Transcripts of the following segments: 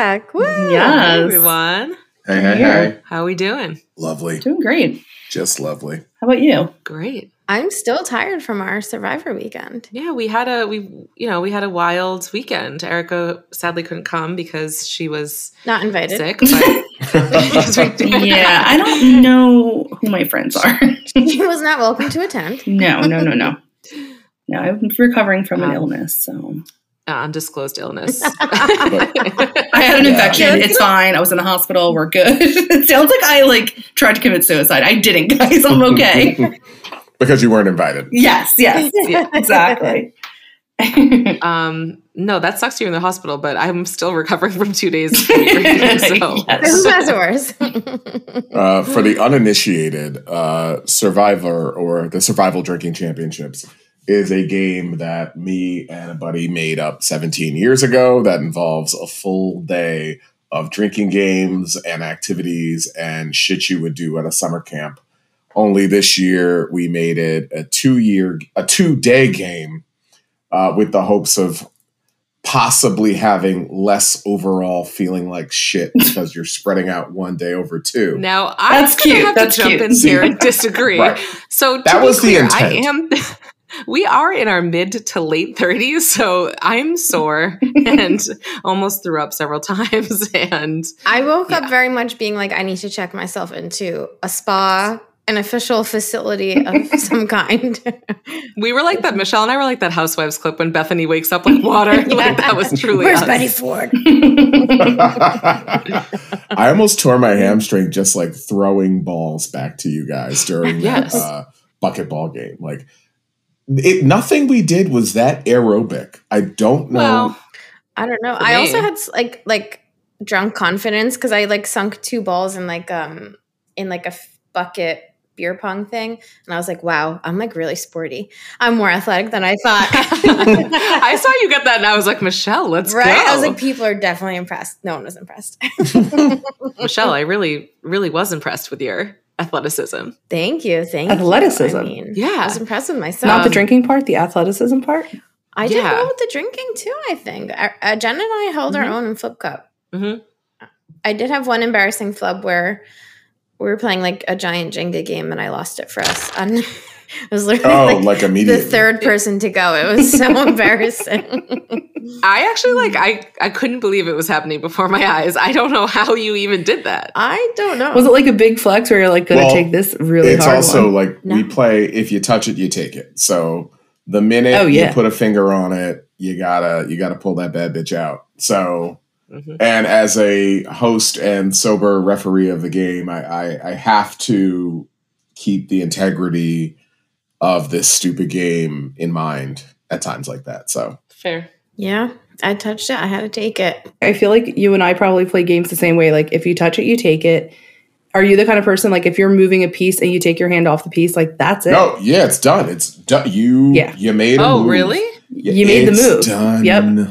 I'm back. Woo. Hey, Yes. everyone. Hey, hey, hey. How are we doing? Lovely. Doing great. Just lovely. How about you? Great. I'm still tired from our Survivor weekend. Yeah, we had a we you know we had a wild weekend. Erica sadly couldn't come because she was Not invited. sick. But Yeah, I don't know who my friends are. she was not welcome to attend. no, no, no, no. No, I'm recovering from an Um, illness, so undisclosed illness. I had an Yeah. infection. It's fine. I was in the hospital. We're good. it sounds like I like tried to commit suicide. I didn't, guys. I'm okay. because you weren't invited. yes, yes, Yeah. exactly. um, no, that sucks. You're in the hospital, but I'm still recovering from two days. of drinking, so Who Yes. has it worse? Uh, for the uninitiated, uh, Survivor or the Survival Drinking Championships is a game that me and a buddy made up 17 years ago that involves a full day of drinking games and activities and shit you would do at a summer camp. Only this year we made it a two year, a two day game uh, with the hopes of possibly having less overall feeling like shit because you're spreading out one day over two. now I'm That's gonna cute. have That's to jump cute. in here and disagree. Right. So to That be was the clear, I am. We are in our mid to late 30s, so I'm sore and almost threw up several times. And I woke Yeah. up very much being like, I need to check myself into a spa, an official facility of some kind. we were like that. Michelle and I were like that Housewives clip when Bethany wakes up like water. Like that was truly Where's us. Betty Ford? I almost tore my hamstring just like throwing balls back to you guys during Yes. that uh, bucket ball game. Like, it, nothing we did was that aerobic. I don't know. Well, I don't know. I also had like like drunk confidence because I like sunk two balls in like um in like a f- bucket beer pong thing, and I was like, wow, I'm like really sporty. I'm more athletic than I thought. I saw you get that, and I was like, Michelle, let's right? go. I was like, people are definitely impressed. No one was impressed. Michelle, I really, really was impressed with your athleticism. Thank you, thank Athleticism. you. I mean, Yeah. I was impressed with myself. Not the drinking part, the athleticism part. I did Yeah. well with the drinking too. I think uh, uh, Jen and I held Mhm. our own in flip cup. hmm I did have one embarrassing flub where we were playing like a giant Jenga game and I lost it for us. And it was literally oh, like, like, the third person to go. It was so embarrassing. I actually like I I couldn't believe it was happening before my eyes. I don't know how you even did that. I don't know. Was it like a big flex where you're like going to Well, take this really it's hard also one? like we play if you touch it, you take it. So the minute Oh, yeah. you put a finger on it, you gotta you gotta pull that bad bitch out. So Mhm. and as a host and sober referee of the game, I, I, I have to keep the integrity of this stupid game in mind at times like that. So Fair. yeah, I touched it. I had to take it. I feel like you and I probably play games the same way. Like if you touch it, you take it. Are you the kind of person like if you're moving a piece and you take your hand off the piece, like that's it? no, yeah, it's done. It's done. You Yeah. you made a Oh, move. really? You made the move. Done. Yep.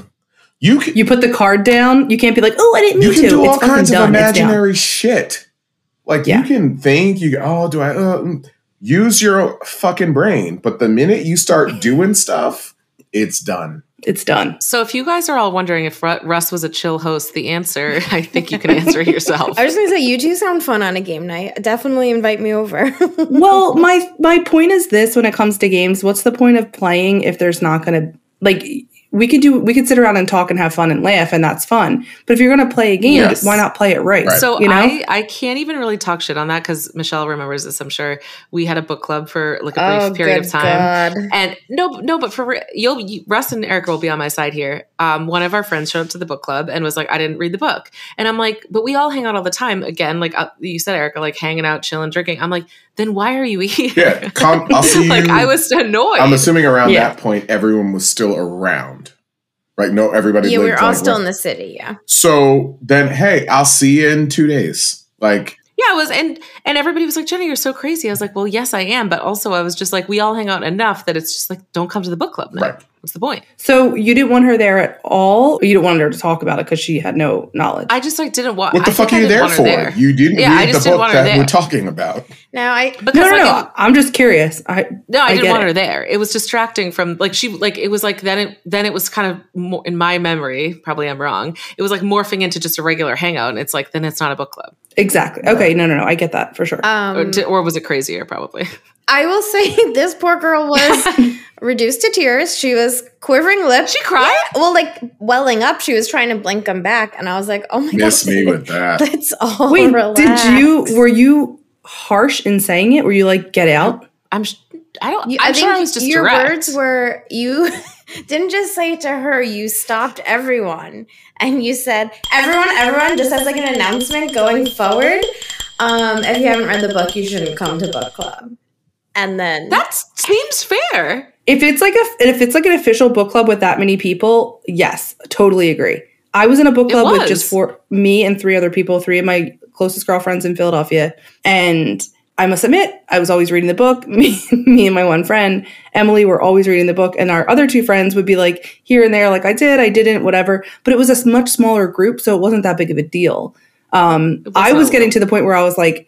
You can You put the card down. You can't be like, oh, I didn't mean you can to. do it's all fucking kinds of done. Imaginary shit. Like Yeah. you can think you oh do I uh, mm. Use your fucking brain, but the minute you start doing stuff, it's done. It's done. So if you guys are all wondering if Russ was a chill host, the answer I think you can answer yourself. I was going to say, you two sound fun on a game night. Definitely invite me over. well, my my point is this: when it comes to games, what's the point of playing if there's not going to like we could do we could sit around and talk and have fun and laugh and that's fun. But if you're going to play a game, Yes. why not play it right? Right. So you know, I, I can't even really talk shit on that because Michelle remembers this. I'm sure we had a book club for like a brief oh, period good of time. God. And no, no, but for you'll you, Russ and Erica will be on my side here. Um, one of our friends showed up to the book club and was like, "I didn't read the book," and I'm like, "But we all hang out all the time." Again, like uh, you said, Erica, like hanging out, chilling, drinking. I'm like, "Then why are you here?" Yeah, come, I'll see you. like I was annoyed. I'm assuming around Yeah. that point everyone was still around. Right? No, everybody Yeah, we are all like, still right- in the city. Yeah. So then hey, I'll see you in two days. Like yeah, it was, and and everybody was like, "Jenny, you're so crazy." I was like, "Well, yes, I am," but also I was just like, we all hang out enough that it's just like, don't come to the book club now. right. What's the point? So you didn't want her there at all? You didn't want her to talk about it because she had no knowledge? I just like didn't want. What the I fuck are you didn't there for? You didn't Yeah, I read just the didn't book want her that there. we're talking about. No, I because no, no, like, no. I'm just curious. I No, I, I didn't want it. her there. It was distracting from like she like it was like then it then it was kind of more in my memory. Probably I'm wrong. It was like morphing into just a regular hangout, and it's like then it's not a book club, exactly. Okay, no, no, no. I get that for sure. um di- or was it crazier? Probably. I will say this poor girl was reduced to tears. She was quivering lips. She cried? Yeah, well, like welling up. She was trying to blink them back, and I was like, "Oh my Miss god, me with that. let's all Wait, relax." did you? Were you harsh in saying it? Were you like, get out? I'm. I don't. You- I'm I think sure I was just your direct. words were you didn't just say to her. You stopped everyone, and you said, "Everyone, everyone," just as like an announcement going forward. Um, if you haven't read the book, you shouldn't come to book club. And then That seems fair. If it's like a if it's like an official book club with that many people, yes, totally agree. I was in a book club with just four me and three other people, three of my closest girlfriends in Philadelphia, and I must admit, I was always reading the book. Me, me and my one friend, Emily, were always reading the book, and our other two friends would be like here and there, like I did, I didn't, whatever. But it was a much smaller group, so it wasn't that big of a deal. Um, was I was getting to the point where I was like,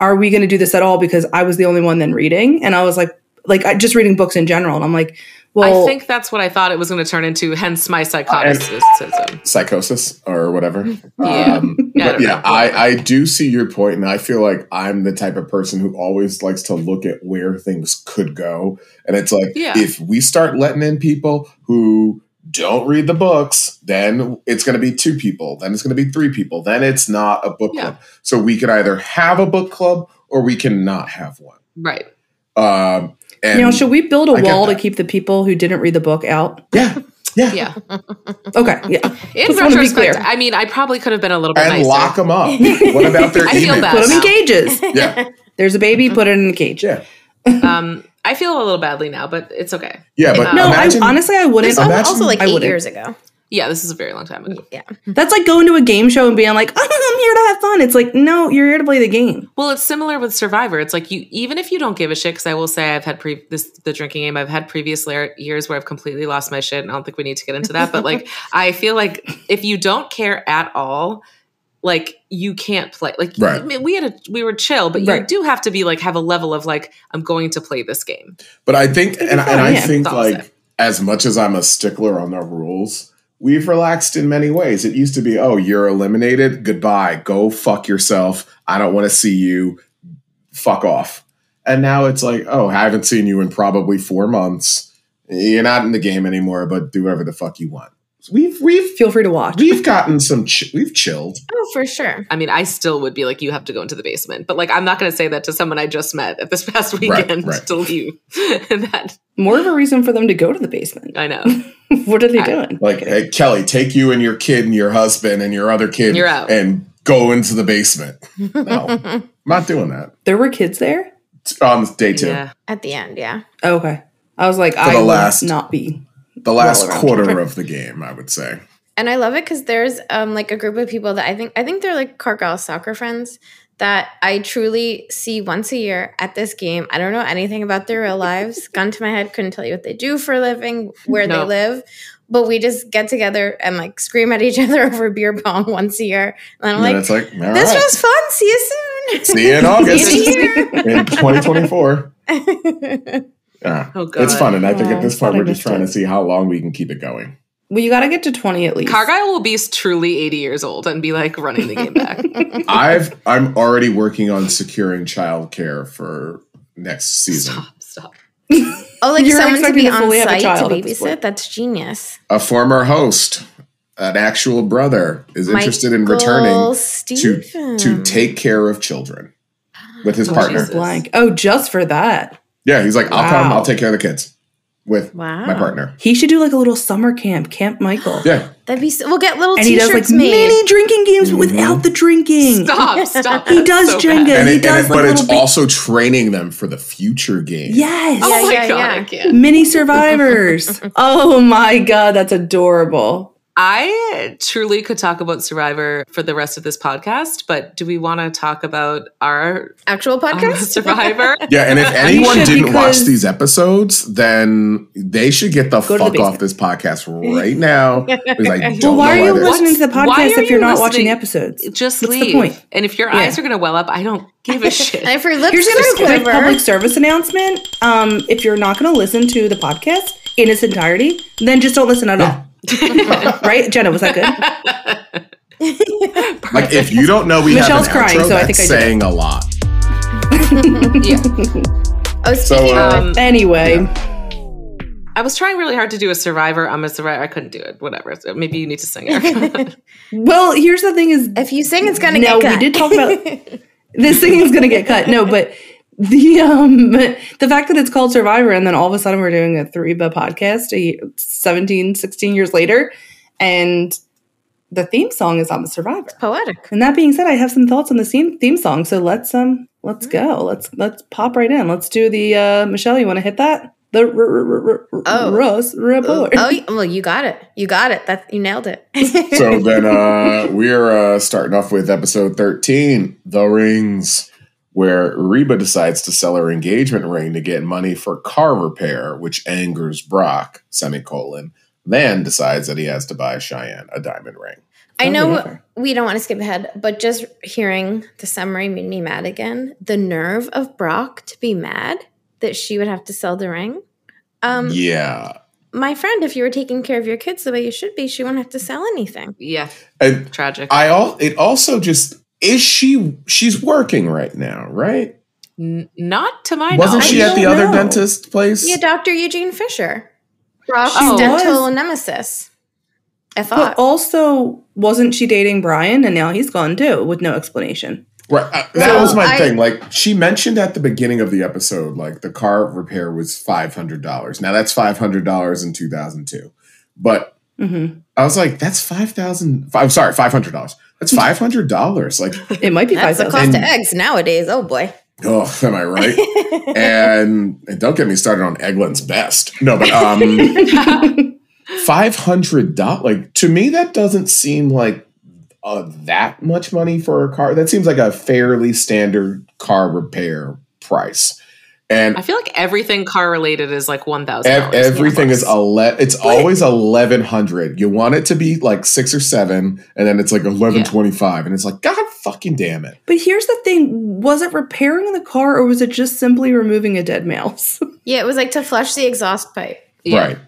"Are we going to do this at all?" Because I was the only one then reading, and I was like, like I, just reading books in general, and I'm like, well, I think that's what I thought it was going to turn into. Hence my psychoticism. Psychosis or whatever. Yeah. Um, Yeah, I but don't yeah. I, I do see your point, and I feel like I'm the type of person who always likes to look at where things could go. And it's like, Yeah. if we start letting in people who don't read the books, then it's going to be two people, then it's going to be three people, then it's not a book Yeah. club. So we could either have a book club or we cannot have one. right. Um, and you know, should we build a I wall to keep the people who didn't read the book out? yeah, yeah, Yeah. Okay, yeah. In Just wanna be retrospect, clear. I mean, I probably could have been a little bit and nicer. lock them up. what about their I feel bad. Put them in cages. Yeah, There's a baby, put it in a cage. yeah, um, I feel a little badly now, but it's okay. yeah. But um, No, imagine, I honestly I wouldn't. this Imagine- also like eight years ago. Yeah, this is a very long time ago. Yeah. That's like going to a game show and being like, oh, I'm here to have fun. It's like, no, you're here to play the game. Well, it's similar with Survivor. It's like you, even if you don't give a shit, because I will say I've had pre this the drinking game. I've had previous la- years where I've completely lost my shit, and I don't think we need to get into that. But like, I feel like if you don't care at all, like you can't play. Like Right. I mean, we had a we were chill, but you Right. do have to be like have a level of like I'm going to play this game. But I think, and, oh, and I yeah. think, like, as much as I'm a stickler on the rules, we've relaxed in many ways. It used to be, oh, you're eliminated. Goodbye. Go fuck yourself. I don't want to see you. Fuck off. And now it's like, oh, I haven't seen you in probably four months. You're not in the game anymore, but do whatever the fuck you want. We've we've Feel free to watch. we've gotten some. Ch- we've chilled. Oh, for sure. I mean, I still would be like, you have to go into the basement, but like, I'm not going to say that to someone I just met at this past weekend right. to leave. that More of a reason for them to go to the basement. I know. what are they I- doing? Like, hey, Kelly, take you and your kid and your husband and your other kid You're out. and go into the basement. No, I'm not doing that. There were kids there? On day two, Yeah. At the end, yeah. Oh, okay. I was like, I the would last- not be. The last Well around quarter of the game, I would say. And I love it because there's um like a group of people that I think I think they're like Cargill soccer friends that I truly see once a year at this game. I don't know anything about their real lives. Gun to my head, couldn't tell you what they do for a living, where No. they live. But we just get together and like scream at each other over beer pong once a year. And I'm And like, it's like, all this right. was fun. See you soon. See you in August. See you in 2024. Here. Yeah. Oh, God. It's fun. And I think Yeah, at this point, we're just trying to see how long we can keep it going. Well, you got to get to 20 at least. Cargyle will be truly 80 years old and be like running the game back. I've I'm already working on securing childcare for next season. stop, stop. oh, like You're someone to be on fully have a site to child at this point. babysit? That's genius. A former host, an actual brother, is interested in returning Michael to to take care of children with his Oh, partner. Jesus. Blank. Oh, just for that. Yeah, he's like, I'll come, I'll take care of the kids with Wow. my partner. He should do like a little summer camp, Camp Michael. Yeah. That'd be. So, we'll get little And he T-shirts does like made. mini drinking games Mhm. without the drinking. Stop, stop. He does so Jenga. bad. And he it, and does, it- like, but it's little also training them for the future game. Yes. Oh my Yeah, God, yeah. Mini survivors. oh my god, that's adorable. I truly could talk about Survivor for the rest of this podcast, but do we want to talk about our Actual um, podcast? Survivor? Yeah, and if anyone didn't watch these episodes, then they should get the Go to the fuck off this podcast right now. Because I don't Well, why know are you this- listening to the podcast if you're you not watching listening? episodes? Just What's the leave. point? And if your Yeah. eyes are going to well up, I don't give a shit. and if your lips Here's are just a quick quiver, public service announcement. Um, if you're not going to listen to the podcast in its entirety, then just don't listen at all. right, Jenna? Was that good? Like, if you don't know we Michelle's have an crying, outro, so I think I did it. saying a lot. yeah. oh, So, speaking uh, of, Anyway, I was trying really hard to do a Survivor. I'm a Survivor. I couldn't do it. Whatever. So maybe you need to sing it. well, here's the thing: is if you sing, it's gonna no, get cut. we did talk about this thing is going to get cut. No, but the um the fact that it's called Survivor and then all of a sudden we're doing a Threeba podcast a year, 17, 16 years later, and the theme song is on the Survivor. It's poetic. And that being said, I have some thoughts on the theme theme song. So let's um let's go. Let's let's pop right in. Let's do the uh Michelle. You want to hit that? The r- r- r- r- Oh. Russ report. Oh, well, you got it. You got it. That you nailed it. so then uh, we're uh, starting off with episode 13, The Rings, where Reba decides to sell her engagement ring to get money for car repair, which angers Brock, semicolon. Then decides that he has to buy Cheyenne a diamond ring. I Oh, know we don't want to skip ahead, but just hearing the summary made me mad again. The nerve of Brock to be mad that she would have to sell the ring. Um, yeah. my friend, if you were taking care of your kids the way you should be, she wouldn't have to sell anything. yeah. And Tragic. I all it also just is she she's working right now, right? N- not to my Wasn't knowledge. she at the don't other know. dentist place? Yeah, Dr. Eugene Fisher, Brock's Oh. dental Was. nemesis. I thought. But thought. also, wasn't she dating Brian and now he's gone too with no explanation? Right. uh, that So was my I- thing. Like she mentioned at the beginning of the episode, like the car repair was five hundred dollars. Now that's five hundred dollars in two thousand two, but hmm I was like, that's five thousand. I'm sorry, five hundred dollars. That's five hundred dollars. Like, It might be five That's the cost And- of eggs nowadays. Oh boy. oh, am I right? and, and don't get me started on Eglin's best. No, but um, five hundred dollars. Like to me, that doesn't seem like uh, that much money for a car. That seems like a fairly standard car repair price. And I feel like everything car related is like one thousand. Ev- everything is ele- It's always eleven hundred. You want it to be like six or seven, and then it's like eleven twenty five, and it's like God fucking damn it. But here's the thing: was it repairing the car, or was it just simply removing a dead mouse? Yeah, it was like to flush the exhaust pipe. Right.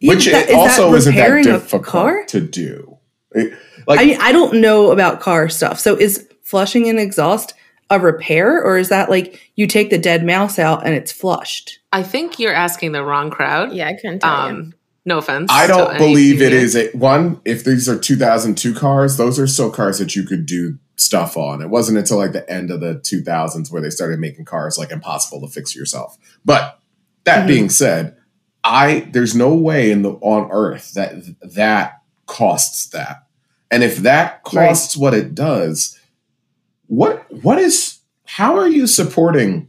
Yeah, Which but that- it is also is not that difficult car? to do. It- like I mean, I don't know about car stuff. So is flushing an exhaust a repair, or is that like you take the dead mouse out and it's flushed? I think you're asking the wrong crowd. Yeah, I couldn't tell you. Um, no offense. I don't any believe it here. is a one. If these are 2002 cars, those are still cars that you could do stuff on. It wasn't until like the end of the 2000s where they started making cars like impossible to fix yourself. But that Mhm. being said, I there's no way in the on earth that that costs that. And if that Right. costs what it does, what what is how are you supporting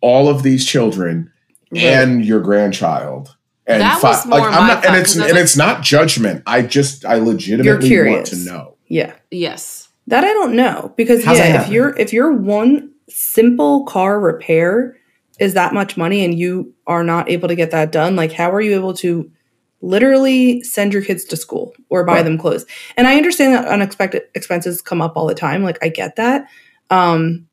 all of these children and your grandchild? And That fi- was more like I'm my not, and thought, it's 'cause I and like- it's not judgment. I just I legitimately want curious. to know. Yeah, Yes. that I don't know because How's yeah, if you're if you're one simple car repair is that much money and you are not able to get that done, like how are you able to literally send your kids to school or buy Right. them clothes? And I understand that unexpected expenses come up all the time. Like I get that. Um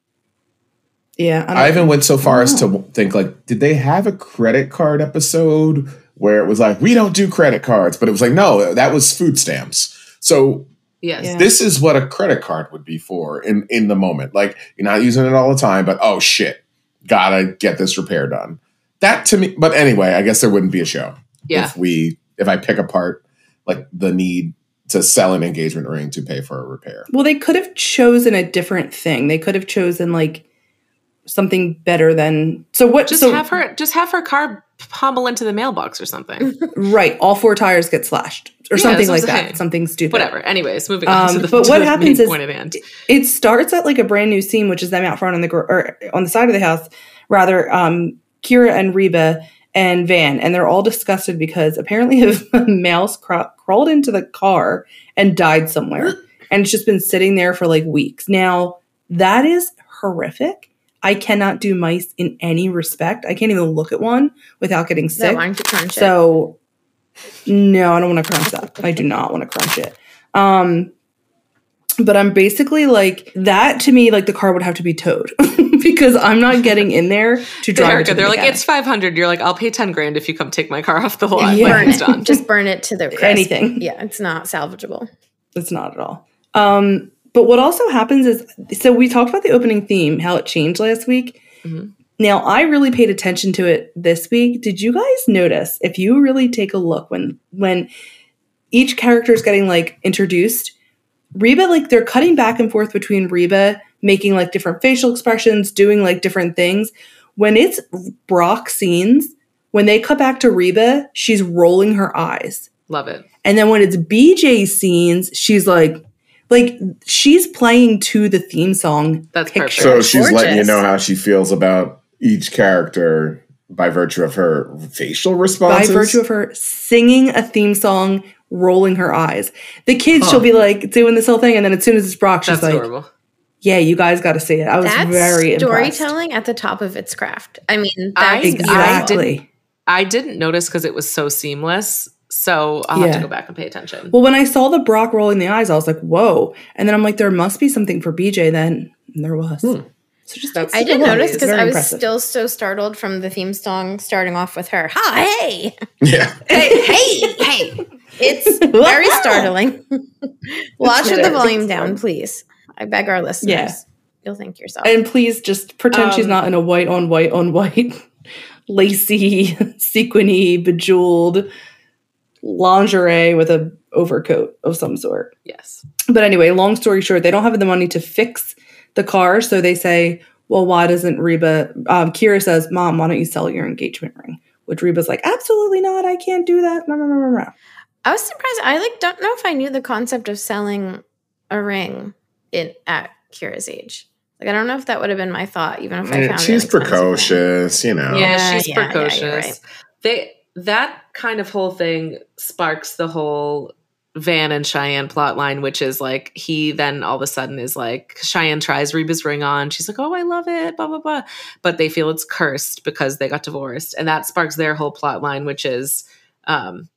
yeah, I, I even went so far as to think like, did they have a credit card episode where it was like, we don't do credit cards, but it was like, no, that was food stamps. So Yes. Yeah. this is what a credit card would be for in in the moment. Like you're not using it all the time, but oh shit, gotta get this repair done. That to me, but anyway, I guess there wouldn't be a show Yeah. if we if I pick apart like the need to sell an engagement ring to pay for a repair. Well, they could have chosen a different thing. They could have chosen like something better than so what Just so have her just have her car pummel into the mailbox or something. right, all four tires get slashed or Yeah, something like that. saying. Something stupid. Whatever. Anyways, moving on Um, to the, but to what the happens is- point at hand. It starts at like a brand new scene, which is them out front on the gr- or on the side of the house, rather. Um, Kyra and Reba and Van, and they're all disgusted because apparently a mouse crawled into the car and died somewhere. and it's just been sitting there for like weeks. Now, that is horrific. I cannot do mice in any respect. I can't even look at one without getting sick. you crunch it? So no, I don't want to crunch that. I do not want to crunch it. Um but I'm basically like that to me like the car would have to be towed because I'm not getting in there to drive it Erica, to they're like, mechanic. it's 500. You're like, I'll pay 10 grand if you come take my car off the lot. Yeah. Burn it's it. done. Just burn it to the crisp. Anything. Yeah, it's not salvageable. It's not at all. Um, but what also happens is so we talked about the opening theme, how it changed last week. Mhm. Now I really paid attention to it this week. Did you guys notice if you really take a look when when each character is getting like introduced, Reba like they're cutting back and forth between Reba making like different facial expressions, doing like different things. When it's Brock scenes, when they cut back to Reba, she's rolling her eyes. Love it. And then when it's BJ scenes, she's like, like she's playing to the theme song. That's picture. perfect. So she's letting you know how she feels about each character by virtue of her facial response. by virtue of her singing a theme song, rolling her eyes. The kids, Huh. she'll be like doing this whole thing, and then as soon as it's Brock, she's That's like, adorable. "Yeah, you guys got to see it." I was That's very impressed. storytelling at the top of its craft. I mean, I- I Exactly. I didn't notice because it was so seamless. So I'll have to go back and pay attention. Well, when I saw the Brock rolling the eyes, I was like, "Whoa!" And then I'm like, "There must be something for BJ." Then and there was. Hmm. So just That's- I didn't notice because I was impressive. still so startled from the theme song starting off with her. Hi, hey, yeah. hey, hey, hey. It's very startling. Watch with the volume down, please. I beg our listeners. Yeah. You'll thank yourself. And please just pretend she's Um, not in a white on white on white, lacy, sequiny, bejeweled lingerie with a overcoat of some sort. Yes. But anyway, long story short, they don't have the money to fix the car, so they say, "Well, why doesn't Reba?" Um, Kyra says, "Mom, why don't you sell your engagement ring?" Which Reba's like, "Absolutely not! I can't do that." Rah, rah, rah, rah, rah. I was surprised. I like don't know if I knew the concept of selling a ring in at Kyra's age. Like I don't know if that would have been my thought, even if I found she's it an expensive ring. precocious, you know. Yeah, Yeah, she's yeah, yeah, precocious. right. They that kind of whole thing sparks the whole Van and Cheyenne plot line, which is like he then all of a sudden is like Cheyenne tries Reba's ring on. She's like, "Oh, I love it," blah blah blah. But they feel it's cursed because they got divorced, and that sparks their whole plot line, which is um,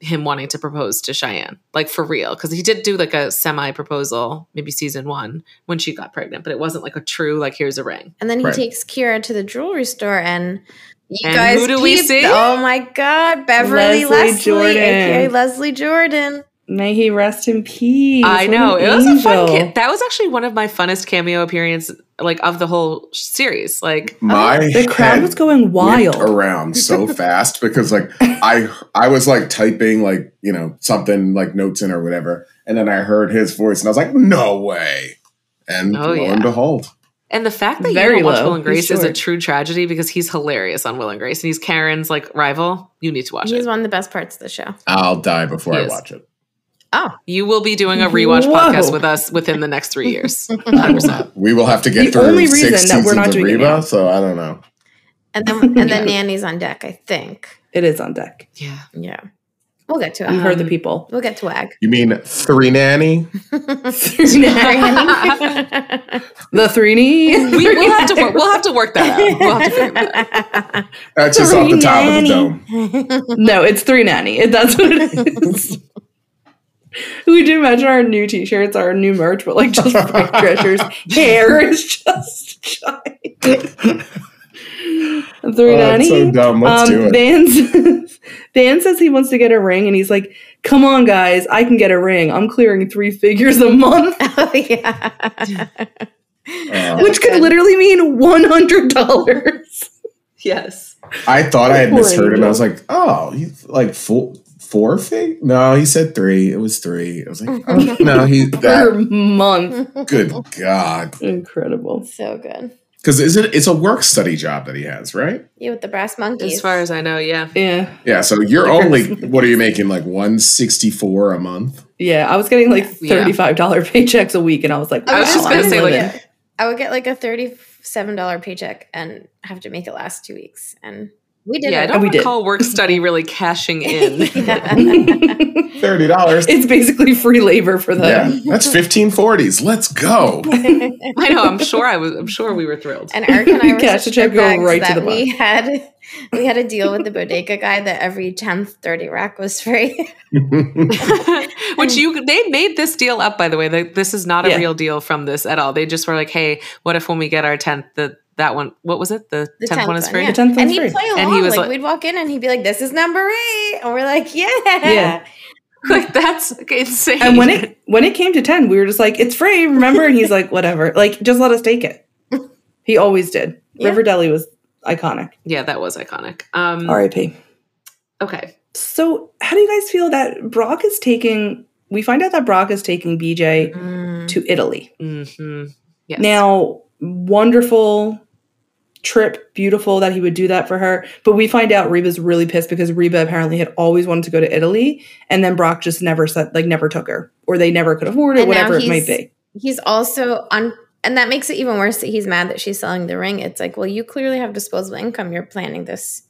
him wanting to propose to Cheyenne, like for real, because he did do like a semi proposal, maybe season one when she got pregnant, but it wasn't like a true like here's a ring. And then he Right. takes Kyra to the jewelry store, and you And guys who do we see? Oh my God, Beverly Leslie Leslie, Jordan. aka Leslie Jordan. May he rest in peace. I What know an it was a fun. Ca- that was actually one of my funnest cameo appearances, like of the whole series. Like, oh, My The crowd was going wild. around so fast because like I I was like typing like you know something like notes in or whatever, and then I heard his voice and I was like, no way, and Oh, lo yeah. and behold, and the fact that Very you don't watch. Will and Grace is a true tragedy because he's hilarious on Will and Grace, and he's Karen's like rival. You need to watch He's it. one of the best parts of the show. I'll die before He I is. watch it. Oh, You will be doing a rewatch Whoa. podcast with us within the next three years. I will not. We will have to get The through only six reason that we're seasons not of doing it Reba, so I don't know. and then and then Nanny's on deck. I think. It is on deck. Yeah, Yeah, we'll get to You it. heard the Um, people. We'll get to WAG. You mean three nanny? the three knee. we, we'll have to work. We'll have to work that out. We'll have to figure that out. That's just off the top nanny. of the dome. no, it's three nanny. It- That's what it is. We do imagine our new t-shirts, our new merch, but like just Fran Drescher's hair is just giant. Three Oh, nanny. it's so dumb. Let's do Um, it. Van, says- Van says he wants to get a ring, and he's like, "Come on, guys, I can get a ring. I'm clearing three figures a month, oh yeah. Uh, which could good. literally mean one hundred dollars." Yes. I thought I had Poor misheard him. I was like, oh, he's like four, four fig? No, he said three. It was three. I was like, oh, no, he per that. month. Good God, Incredible. so good. because is it? It's a work study job that he has, right? Yeah, with the brass monkeys. As far as I know, yeah. Yeah, Yeah. So you're only what are you making? Like one sixty four a month. yeah. I was getting like thirty-five dollar paychecks a week, and I was like, I was wow, just gonna I'm say, like. I would get like a thirty-seven dollar paycheck and have to make it last two weeks, and We did Yeah, I it. don't we did. work study really cashing in. Thirty dollars. It's basically free labor for Yeah, them. that's fifteen forties. Let's go. I know. I'm sure. I was. I'm sure we were thrilled. And Eric and I were Cash such the check, go dirtbags right to that the we had we had a deal with the bodega guy that every tenth dirty rack was free. Which you they made this deal up by the way. Like, this is not a Yeah. real deal from this at all. They just were like, hey, what if when we get our tenth, the that one, what was it? The The tenth one is free. yeah. The 10th and he'd free. play along. And he was like, like- we'd walk in and he'd be like, "This is number eight. and we're like, "Yeah, Yeah. like that's insane. And when it when it came to ten, we were just like, "It's free, remember?" And he's like, "Whatever, like just let us take it." He always did. Yeah. River Deli was iconic. yeah, that was iconic. Um, R.I.P. okay. So, how do you guys feel that Brock is taking? We find out that Brock is taking BJ Mm. to Italy. hmm Yes. Now, wonderful trip, beautiful that he would do that for her. But we find out Reba's really pissed because Reba apparently had always wanted to go to Italy, and then Brock just never said, like, never took her, or they never could afford it, And whatever it might be. He's also on, and that makes it even worse that he's mad that she's selling the ring. It's like, well, you clearly have disposable income. You're planning this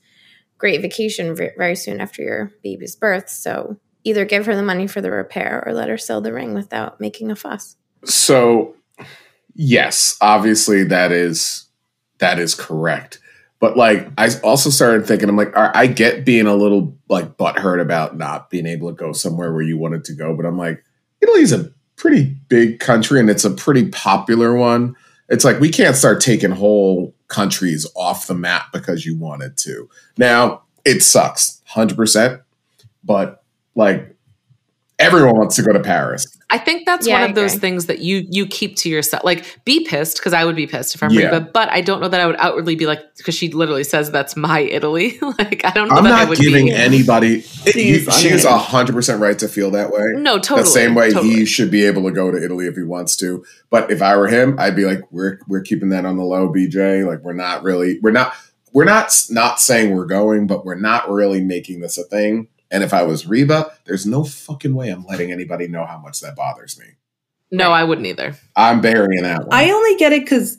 great vacation very soon after your baby's birth. So either give her the money for the repair or let her sell the ring without making a fuss. So, yes, obviously that is that is correct. But like, I also started thinking, I'm like, I get being a little like butthurt about not being able to go somewhere where you wanted to go, but I'm like, Italy's a pretty big country and it's a pretty popular one. It's like we can't start taking whole countries off the map because you wanted to. Now, it sucks, hundred percent, but like everyone wants to go to Paris. I think that's Yeah, one of those things that you you keep to yourself. Like, be pissed because I would be pissed if I'm Yeah. Reba, but I don't know that I would outwardly be like because she literally says that's my Italy. like, I don't know I'm that I not would giving be. anybody. It, you, She's she is hundred percent right to feel that way. No, totally. the same way totally. he should be able to go to Italy if he wants to. But if I were him, I'd be like, we're we're keeping that on the low, BJ. Like we're not really, we're not, we're not not saying we're going, but we're not really making this a thing. And if I was Reba, there's no fucking way I'm letting anybody know how much that bothers me. No, I wouldn't either. I'm burying that one. I only get it because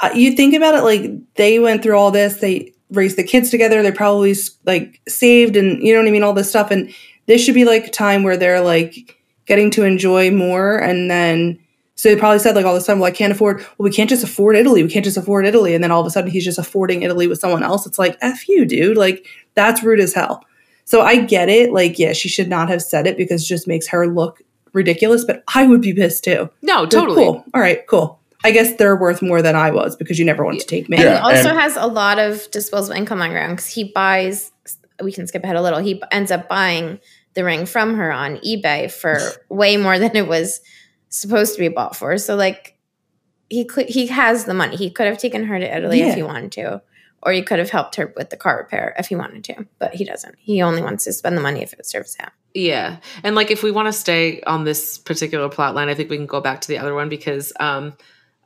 uh, you think about it like they went through all this, they raised the kids together, they probably like saved and you know what I mean, all this stuff. And this should be like a time where they're like getting to enjoy more. And then, so they probably said like all this time, well, I can't afford, well, we can't just afford Italy. We can't just afford Italy. And then all of a sudden he's just affording Italy with someone else. It's like, F you, dude. Like that's rude as hell. So I get it. Like, yeah, she should not have said it because it just makes her look ridiculous, but I would be pissed too. No, Like, totally. Cool. All right, cool. I guess they're worth more than I was because you never want to take me. Yeah. he also and- has a lot of disposable income on ground because he buys. We can skip ahead a little. He ends up buying the ring from her on eBay for way more than it was supposed to be bought for. So like, he could he has the money. He could have taken her to Italy Yeah. if he wanted to, or you could have helped her with the car repair if he wanted to. But he doesn't. He only wants to spend the money if it serves him. Yeah. And like if we want to stay on this particular plot line, I think we can go back to the other one because um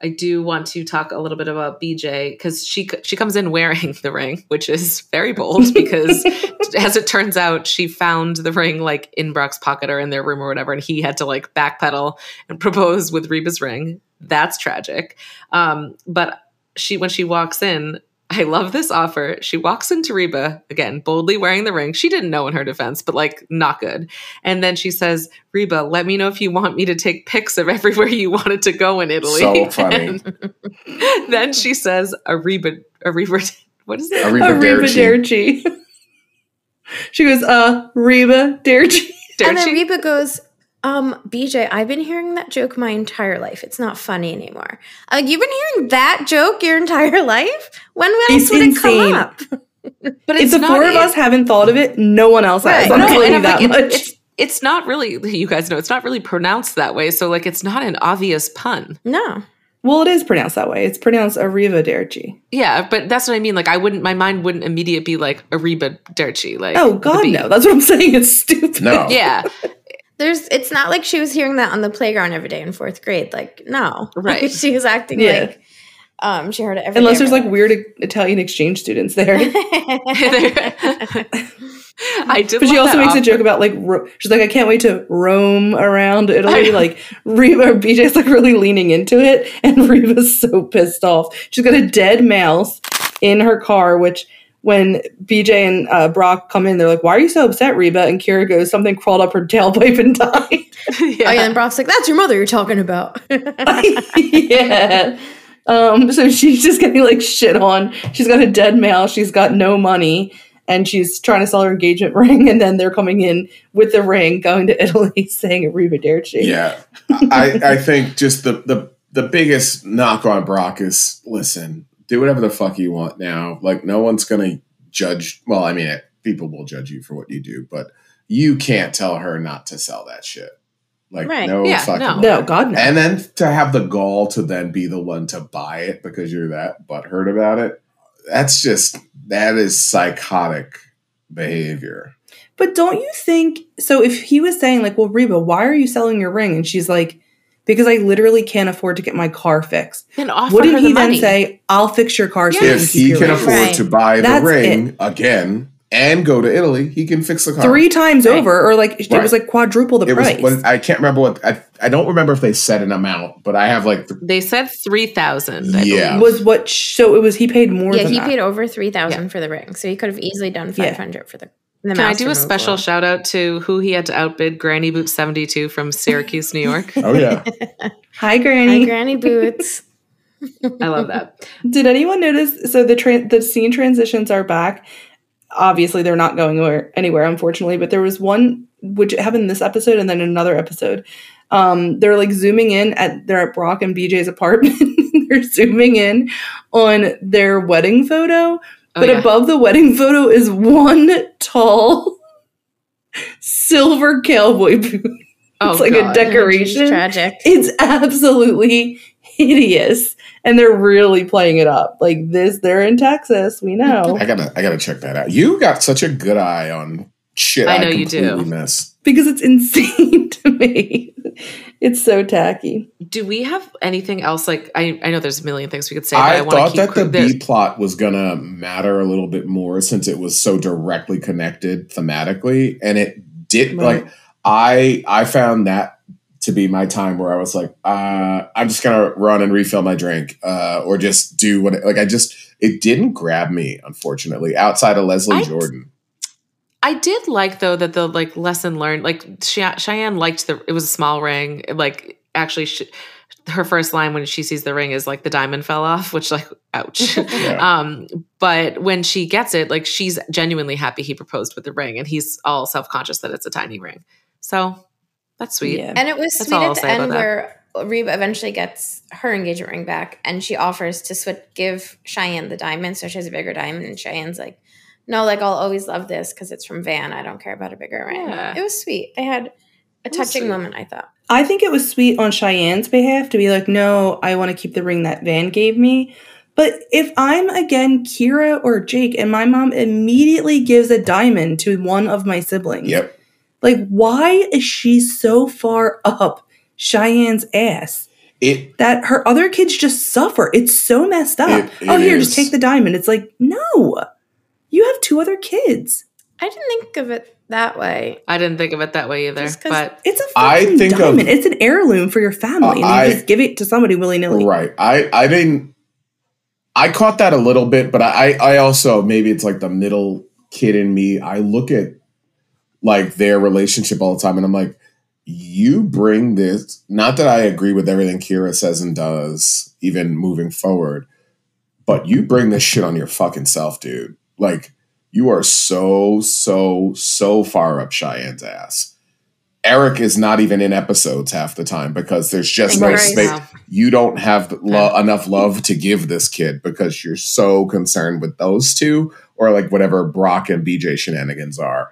I do want to talk a little bit about BJ because she she comes in wearing the ring, which is very bold because as it turns out, she found the ring like in Brock's pocket or in their room or whatever, and he had to like backpedal and propose with Reba's ring. That's tragic. Um, but she when she walks in, I love this offer. She walks into Reba again, boldly wearing the ring. She didn't know in her defense, but like not good. And then she says, Reba, let me know if you want me to take pics of everywhere you wanted to go in Italy. So funny. Then she says, a Reba, a Reba, what is it? Arrivederci. Arrivederci. she goes, uh, Reba Derci. And then Derci? Reba goes, um, BJ, I've been hearing that joke my entire life. It's not funny anymore. Like you've been hearing that joke your entire life? When else It's would it insane. come up? But If the not- four of it- us haven't thought of it, no one else has. I'm No, telling and you that like, it- much. it's it's not really. You guys know it's not really pronounced that way. So like, it's not an obvious pun. No. well, it is pronounced that way. It's pronounced Arrivederci. Yeah, but that's what I mean. Like, I wouldn't. My mind wouldn't immediately be like Ariba Derci. Like, Oh, the God, no. That's what I'm saying. It's stupid. No. Yeah, There's it's not like she was hearing that on the playground every day in fourth grade. Like, no. Right. she was acting Yeah. like um she heard it every Unless day there's of like her weird Italian exchange students there. I did. But she also that makes a joke about like ro- she's like I can't wait to roam around Italy. Like Reba or BJ's like really leaning into it, and Reba's so pissed off. She's got a dead mouse in her car, which when BJ and uh, Brock come in, they're like, "Why are you so upset, Reba?" And Kyra goes, "Something crawled up her tailpipe and died." yeah. Oh yeah, and Brock's like, "That's your mother you're talking about." yeah. Um, so she's just getting like shit on. She's got a dead male. She's got no money, and she's trying to sell her engagement ring. And then they're coming in with the ring, going to Italy, saying "Arrivederci." Yeah, I, I think just the the the biggest knock on Brock is listen, do whatever the fuck you want now. Like no one's gonna judge. Well, I mean, it, people will judge you for what you do, but you can't tell her not to sell that shit. Like Right. no Yeah, fucking no. No, God no. And then to have the gall to then be the one to buy it because you're that butthurt about it, that's just that is psychotic behavior. But don't you think so? If he was saying like, "Well, Reba, why are you selling your ring?" and she's like, "Because I literally can't afford to get my car fixed." Then offer Wouldn't her the he then money. say, "I'll fix your car so you Yes. can if he can afford Right. to buy the That's ring again and go to Italy, he can fix the car. three times Right. over, or like it was like quadruple the it price. what- I can't remember what I, I don't remember if they said an amount, but I have like the, They said three thousand. Yeah. was what? So it was he paid more. yeah, than he that. paid over three thousand Yeah. for the ring, so he could have easily done Yeah. five hundred for the. The Can I do a removal. special shout out to who he had to outbid? Granny Boots seventy two from Syracuse, New York. oh yeah, Hi, Granny. Hi, Granny. Granny Boots. I love that. Did anyone notice? So the tra- the scene transitions are back. Obviously, they're not going anywhere, anywhere, unfortunately. But there was one which happened in this episode, and then another episode. Um, they're like zooming in at they're at Brock and BJ's apartment. they're zooming in on their wedding photo, but yeah. above the wedding photo is one tall silver cowboy boot. Oh, it's like a decoration. It's tragic. It's absolutely hideous. And they're really playing it up. Like this, they're in Texas, we know. I gotta I gotta check that out. You got such a good eye on shit. I I, know you do. completely Missed. because it's insane to me. It's so tacky. Do we have anything else? Like I, I know there's a million things we could say. but I, I thought keep that the B plot was gonna matter a little bit more since it was so directly connected thematically, and it did. Right. Like I, I found that to be my time where I was like, uh, I'm just gonna run and refill my drink, uh, or just do what. Like I just, it didn't grab me, unfortunately. Outside of Leslie I- Jordan, I did like though that the like lesson learned. Like Chey- Cheyenne liked the. It was a small ring. Like actually, she, her first line when she sees the ring is like the diamond fell off, which like ouch. Yeah. um, but when she gets it, like she's genuinely happy he proposed with the ring, and he's all self conscious that it's a tiny ring. So that's sweet. Yeah. And it was That's sweet all I'll at the end where Reba eventually gets her engagement ring back and she offers to switch, give Cheyenne the diamond. So she has a bigger diamond. And Cheyenne's like, no, like I'll always love this because it's from Van. I don't care about a bigger ring. Yeah. It was sweet. They had a touching sweet. moment, I thought. I think it was sweet on Cheyenne's behalf to be like, no, I want to keep the ring that Van gave me. But if I'm again Kyra or Jake and my mom immediately gives a diamond to one of my siblings, yep. like, why is she so far up Cheyenne's ass? It that her other kids just suffer. It's so messed up. It- oh, it here, is. just take the diamond. It's like, no, you have two other kids. I didn't think of it that way. I didn't think of it that way either. But It's a a I fucking think of- diamond. it's an heirloom for your family, and I- you just give it to somebody willy nilly. Right. I I didn't. I caught that a little bit, but I I also maybe it's like the middle kid in me. I look at like their relationship all the time, and I'm like, you bring this. Not that I agree with everything Kyra says and does, even moving forward, but you bring this shit on your fucking self, dude. Like you are so so so far up Cheyenne's ass. Eric is not even in episodes half the time because there's just no space Wow. you don't have lo- enough love to give this kid because you're so concerned with those two or like whatever Brock and BJ shenanigans are.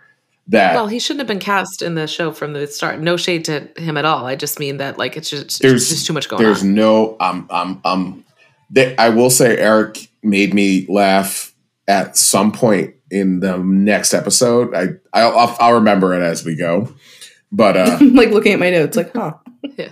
That well, he shouldn't have been cast in the show from the start. No shade to him at all. I just mean that like it's just There's- there's just too much going on. there's on. no um um um. They, I will say Eric made me laugh at some point in the next episode. I I'll, I'll, I'll remember it as we go. But uh like looking at my notes, like, huh?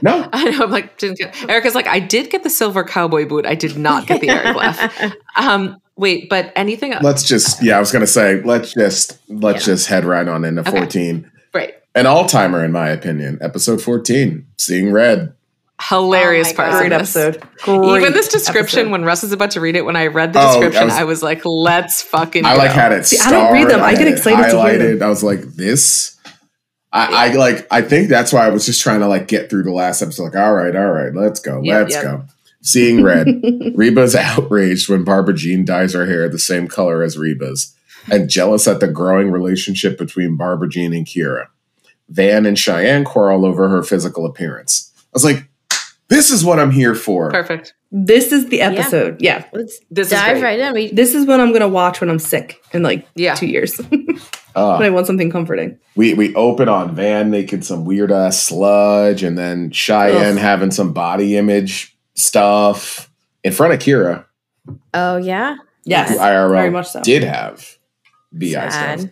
no, I know. I'm like, didn't get, Erica's like, I did get the silver cowboy boot. I did not get the Eric laugh. Um, wait, but anything? let's just yeah. I was gonna say let's just let's Yeah. just head right on into Okay. fourteen. Right. An all timer in my opinion. Episode fourteen, seeing red. Hilarious Oh my parts. God. in Great this. episode. Great Even this description, episode. when Russ is about to read it, when I read the Oh, I description, was- I was like, "Let's fucking." I like go. had it. See, I don't read them. I starred, get excited to hear them. highlighted. I was like, this. I, I like. I think that's why I was just trying to like get through the last episode. Like, all right, all right, let's go, Yep, let's yep. go. Seeing red, Reba's outraged when Barbara Jean dyes her hair the same color as Reba's, and jealous at the growing relationship between Barbara Jean and Kyra. Van and Cheyenne quarrel over her physical appearance. I was like, this is what I'm here for. perfect. This is the episode. Yeah. Let's This is dive right in. We, This is what I'm gonna watch when I'm sick in like Yeah. two years. when Uh, I want something comforting. we we open on Van making some weird ass sludge, and then Cheyenne Ugh. having some body image stuff in front of Kyra, oh yeah, Yes. who IRL very much so. did have BI sad. stuff.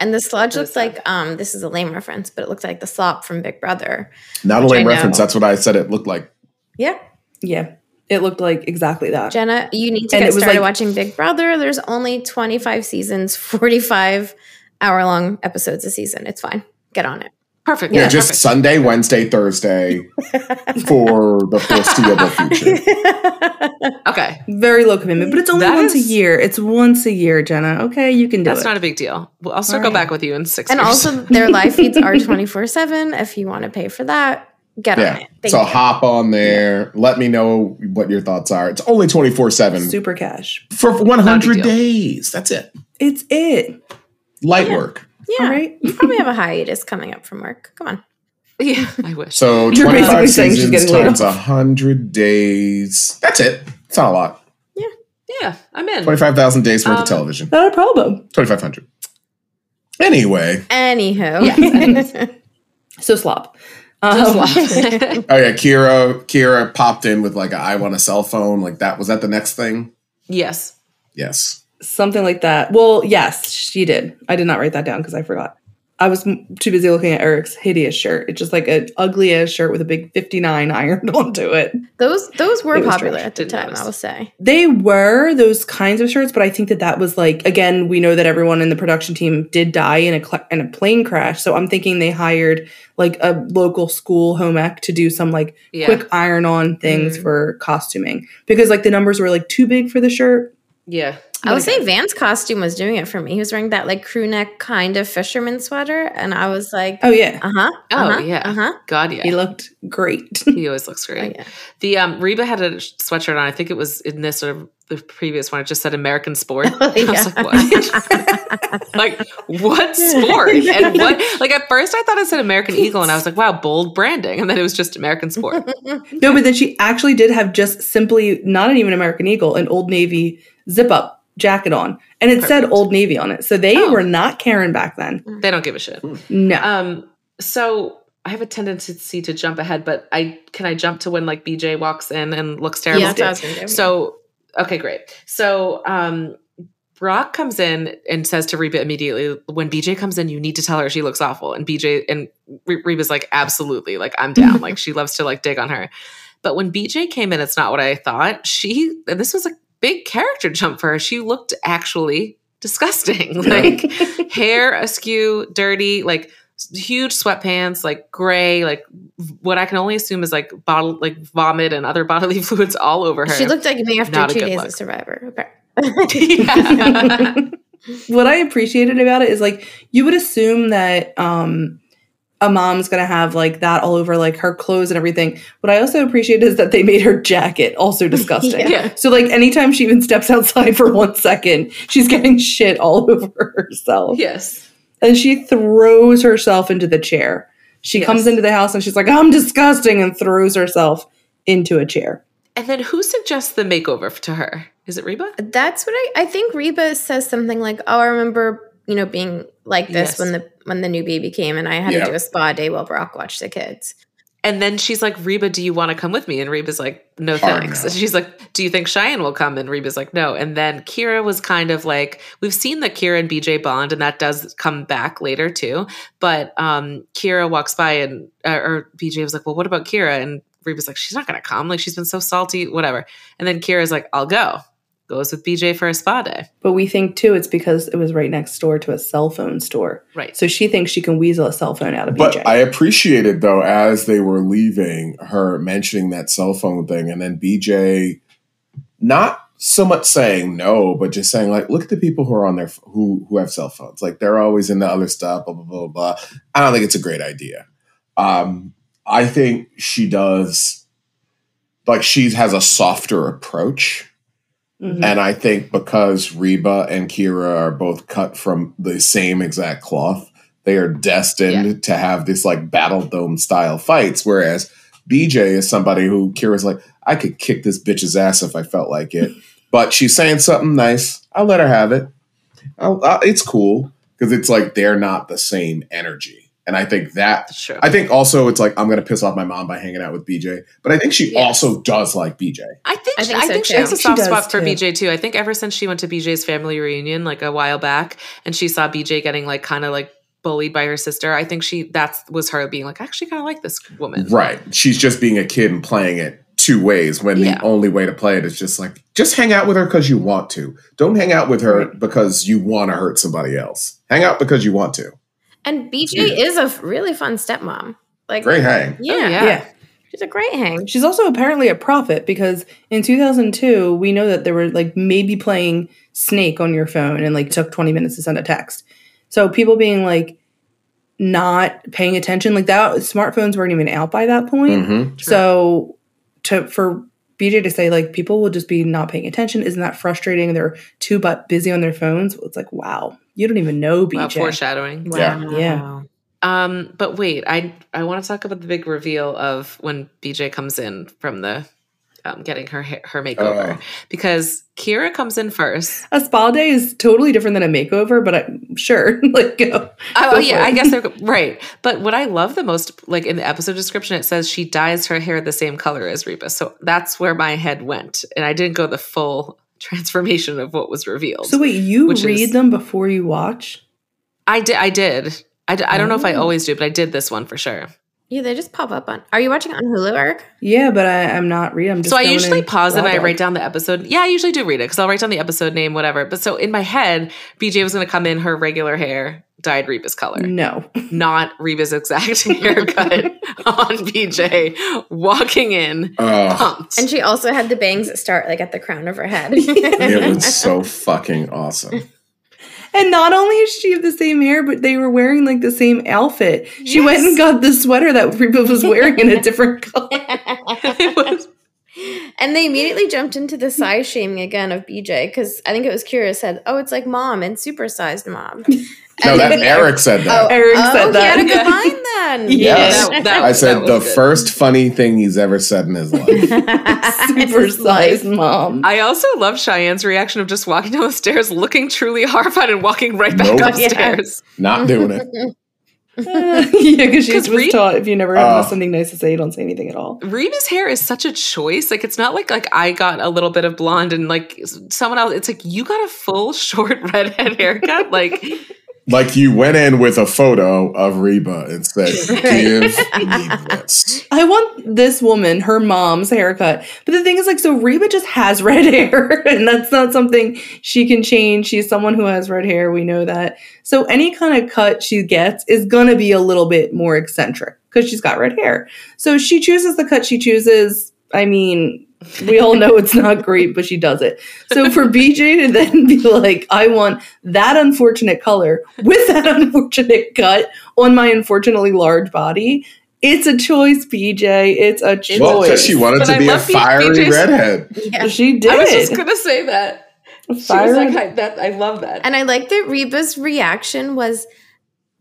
And the sludge looks is like um. This is a lame reference, but it looks like the slop from Big Brother. Not a lame reference. That's what I said. It looked like. Yeah, Yeah. It looked like exactly that. Jenna, you need to And get it was started like- watching Big Brother. There's only 25 seasons, 45 hour long episodes a season. It's fine. Get on it. Perfect. Yeah, Yeah, just perfect. Sunday, Wednesday, Thursday for the foreseeable future. okay. Very low commitment, but it's only That once is- a year. It's once a year, Jenna. Okay, you can do That's it. not a big deal. Well, I'll circle All right. back with you in six and years. also, their live feeds are 24 7. If you want to pay for that, get on Yeah. it. Thank so you. hop on there. Let me know what your thoughts are. It's only 24 7 Super cash. for 100 days. That's it. It's it. Light Yeah. work. Yeah. All right. You probably have a hiatus coming up from work. Come on. yeah, I wish. So You're 25 basically saying she's seasons getting times off. 100 days. That's it. It's not a lot. yeah, Yeah, I'm in. 25,000 days worth Um, of television. Not a problem. 2,500. Anyway. Anywho. Yes. So slop. Um, Oh yeah, Kyra Kyra popped in with like a, I want a cell phone. Like that was that the next thing? yes. Yes. Something like that. Well, yes, she did. I did not write that down because I forgot. I was too busy looking at Eric's hideous shirt. It's just like an ugly ass shirt with a big 59 ironed onto it. those those were popular trash. at the time, notice. I will say. They were those kinds of shirts, but I think that that was like again, we know that everyone in the production team did die in a cl- in a plane crash. So I'm thinking they hired like a local school home ec to do some like Yeah. quick iron on things Mhm. for costuming because like the numbers were like too big for the shirt. Yeah. I would say Van's costume was doing it for me. He was wearing that like crew neck kind of fisherman sweater, and I was like, Oh yeah, uh huh, Oh, uh-huh, yeah. uh huh. God, yeah. he looked great. He always looks Oh, great. yeah. The um Reba had a sweatshirt on. I think it was in this or the previous one. It just said American sport. Oh, I was like, what? like what sport? And what? Like at first, I thought it said American Eagle, and I was like, wow, bold branding. And then it was just American sport. No, but then she actually did have just simply not an even American Eagle, an Old Navy zip up jacket on. And it said Old Navy on it. So they Oh. were not caring back then. they don't give a shit. No. Um. So I have a tendency to jump ahead, but I can I jump to when like BJ walks in and looks terrible. Yeah, that's what I was gonna do. So okay, great. So um Brock comes in and says to Reba immediately, when BJ comes in, you need to tell her she looks awful. And BJ and Re- Reba's like, absolutely, like I'm down. like she loves to like dig on her. But when BJ came in, it's not what I thought. She and this was a big character jump for her. She looked actually disgusting. like hair askew, dirty, like huge sweatpants, like gray, like what I can only assume is like bottle like vomit and other bodily fluids all over her. she looked like me after Not a two days look. of Survivor. Okay. what I appreciated about it is like you would assume that um a mom's gonna have like that all over like her clothes and everything. What I also appreciate is that they made her jacket also disgusting. Yeah. So like anytime she even steps outside for one second, she's getting shit all over herself. yes. And she throws herself into the chair. She Yes. comes into the house and she's like, I'm disgusting, and throws herself into a chair. And then who suggests the makeover to her? Is it Reba? That's what I I think Reba says something like, "Oh, I remember, you know, being like this Yes. when the when the new baby came and I had Yeah. to do a spa day while Brock watched the kids." And then she's like, Reba, do you want to come with me? And Reba's like, no thanks. no. And she's like, do you think Cheyenne will come? And Reba's like, no. And then Kyra was kind of like, we've seen that Kyra and BJ bond, and that does come back later too. But um, Kyra walks by and, uh, or BJ was like, well, what about Kyra? And Reba's like, she's not going to come. Like, she's been so salty, whatever. And then Kyra's like, I'll go. Goes with BJ for a spa day. But we think too it's because it was right next door to a cell phone store. Right. So she thinks she can weasel a cell phone out of But BJ. I appreciated though as they were leaving her mentioning that cell phone thing, and then BJ not so much saying no, but just saying like, look at the people who are on their who who have cell phones. Like they're always in the other stuff. Blah blah blah blah. I don't think it's a great idea. Um, I think she does. Like she has a softer approach. Mhm. And I think because Reba and Kyra are both cut from the same exact cloth, they are destined to have this like battle dome style fights. Whereas BJ is somebody who Kyra's like, I could kick this bitch's ass if I felt like it. but she's saying something nice. I'll let her have it. I'll, i it's cool because it's like they're not the same energy. And I think that That's true. I think also it's like I'm gonna piss off my mom by hanging out with BJ, but I think she Yes. also does like BJ. I think I she, think I think she has a soft does, spot for too. BJ too. I think ever since she went to BJ's family reunion like a while back, and she saw BJ getting like kind of like bullied by her sister, I think she that was her being like, I actually kind of like this woman. Right. She's just being a kid and playing it two ways when Yeah. the only way to play it is just like, just hang out with her because you want to. Don't hang out with her because you want to hurt somebody else. Hang out because you want to. And BJ Yeah. is a really fun stepmom. Like Great hang. Yeah, Oh, yeah. yeah. she's a great hang. She's also apparently a prophet because in 2002, we know that they were like maybe playing Snake on your phone and like took 20 minutes to send a text. So people being like not paying attention, like that, smartphones weren't even out by that point. Mhm. So to for BJ to say like people will just be not paying attention, isn't that frustrating? They're too but busy on their phones. It's like wow, you don't even know Wow, BJ. foreshadowing. Yeah. Yeah. Um, but wait, I I want to talk about the big reveal of when BJ comes in from the um, getting her ha- her makeover Oh. because Kyra comes in first. a spa day is totally different than a makeover, but I'm sure like go. Oh Go yeah, I guess they're right. But what I love the most, like in the episode description, it says she dyes her hair the same color as Reba. So that's where my head went, and I didn't go the full transformation of what was revealed. So wait, you read is- them before you watch? I did. I did. I, d- I don't know if I Oh. always do, but I did this one for sure. Yeah, they just pop up on. Are you watching on Hulu, Eric? Yeah, but I, I'm not reading. I'm just so I usually pause and I dog. write down the episode. Yeah, I usually do read it because I'll write down the episode name, whatever. But so in my head, BJ was going to come in her regular hair, dyed Reba's color, No, not Reba's exact haircut on BJ, walking in Oh, pumped. And she also had the bangs that start like at the crown of her head. it was so fucking awesome. And not only is she of the same hair, but they were wearing like the same outfit. She Yes. went and got the sweater that Reba was wearing in a different color. it was and they immediately jumped into the size shaming again of BJ because I think it was Kyra said, "Oh, it's like mom and supersized mom." No, And that then- Eric said that. Oh, Eric oh, said he that. had a good line then. Yes. that- that- I said the good. first funny thing he's ever said in his life. Super sized mom. I also love Cheyenne's reaction of just walking down the stairs, looking truly horrified, and walking right back Nope. upstairs. Not doing it. yeah, because she 'Cause was Re- taught if you never have Oh. something nice to say, you don't say anything at all. Reba's hair is such a choice. Like it's not like like I got a little bit of blonde and like someone else. It's like you got a full short redhead haircut. Like Like you went in with a photo of Reba and said, "Give me this." I want this woman, her mom's haircut. But the thing is, like, so Reba just has red hair, and that's not something she can change. She's someone who has red hair. We know that. So any kind of cut she gets is gonna be a little bit more eccentric because she's got red hair. So she chooses the cut she chooses. I mean, we all know it's not great, but she does it. So for BJ to then be like, I want that unfortunate color with that unfortunate cut on my unfortunately large body, it's a choice, BJ. It's a choice. Well, because she wanted But to I be a fiery BJ's redhead. Yeah. She did. I was just gonna say that. She was like, I, that I love that. And I like that Reba's reaction was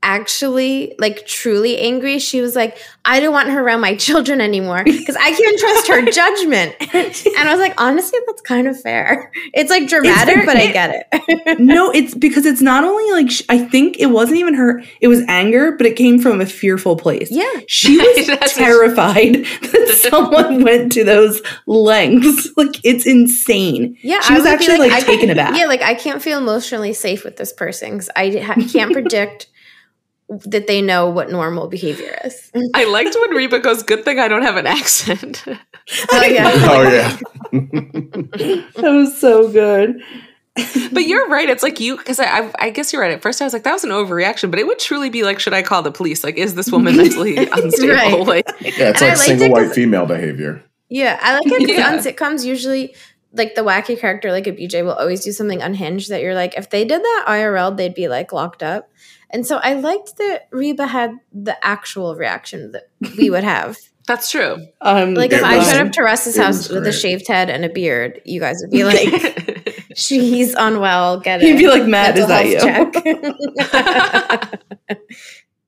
actually like truly angry. She was like, I don't want her around my children anymore because I can't trust her judgment. and I was like, honestly, that's kind of fair. It's like dramatic, fair. but I get it. no, it's because it's not only like sh- I think it wasn't even her. It was anger, but it came from a fearful place. yeah. She was terrified that someone went to those lengths. Like it's insane. Yeah. She I was actually like, I taken aback. Yeah, like I can't feel emotionally safe with this person because I ha- can't predict that they know what normal behavior is. I liked when Reba goes, "Good thing I don't have an accent." oh yeah. Oh yeah. That was so good. but you're right. It's like you because I, I I guess you're right. At first, I was like, "That was an overreaction," but it would truly be like, "Should I call the police? Like, is this woman mentally unstable?" Right. Like, Yeah, it's And like liked single it white 'cause- female behavior. Yeah, I like it because Yeah. on sitcoms usually like the wacky character like a BJ will always do something unhinged that you're like if they did that IRL they'd be like locked up. And so I liked that Reba had the actual reaction that we would have. that's true. Um, Like if It I showed up to Russ's house was with a shaved head and a beard, you guys would be like, "She's unwell. Get it." He'd be like, Matt, is that you? health check.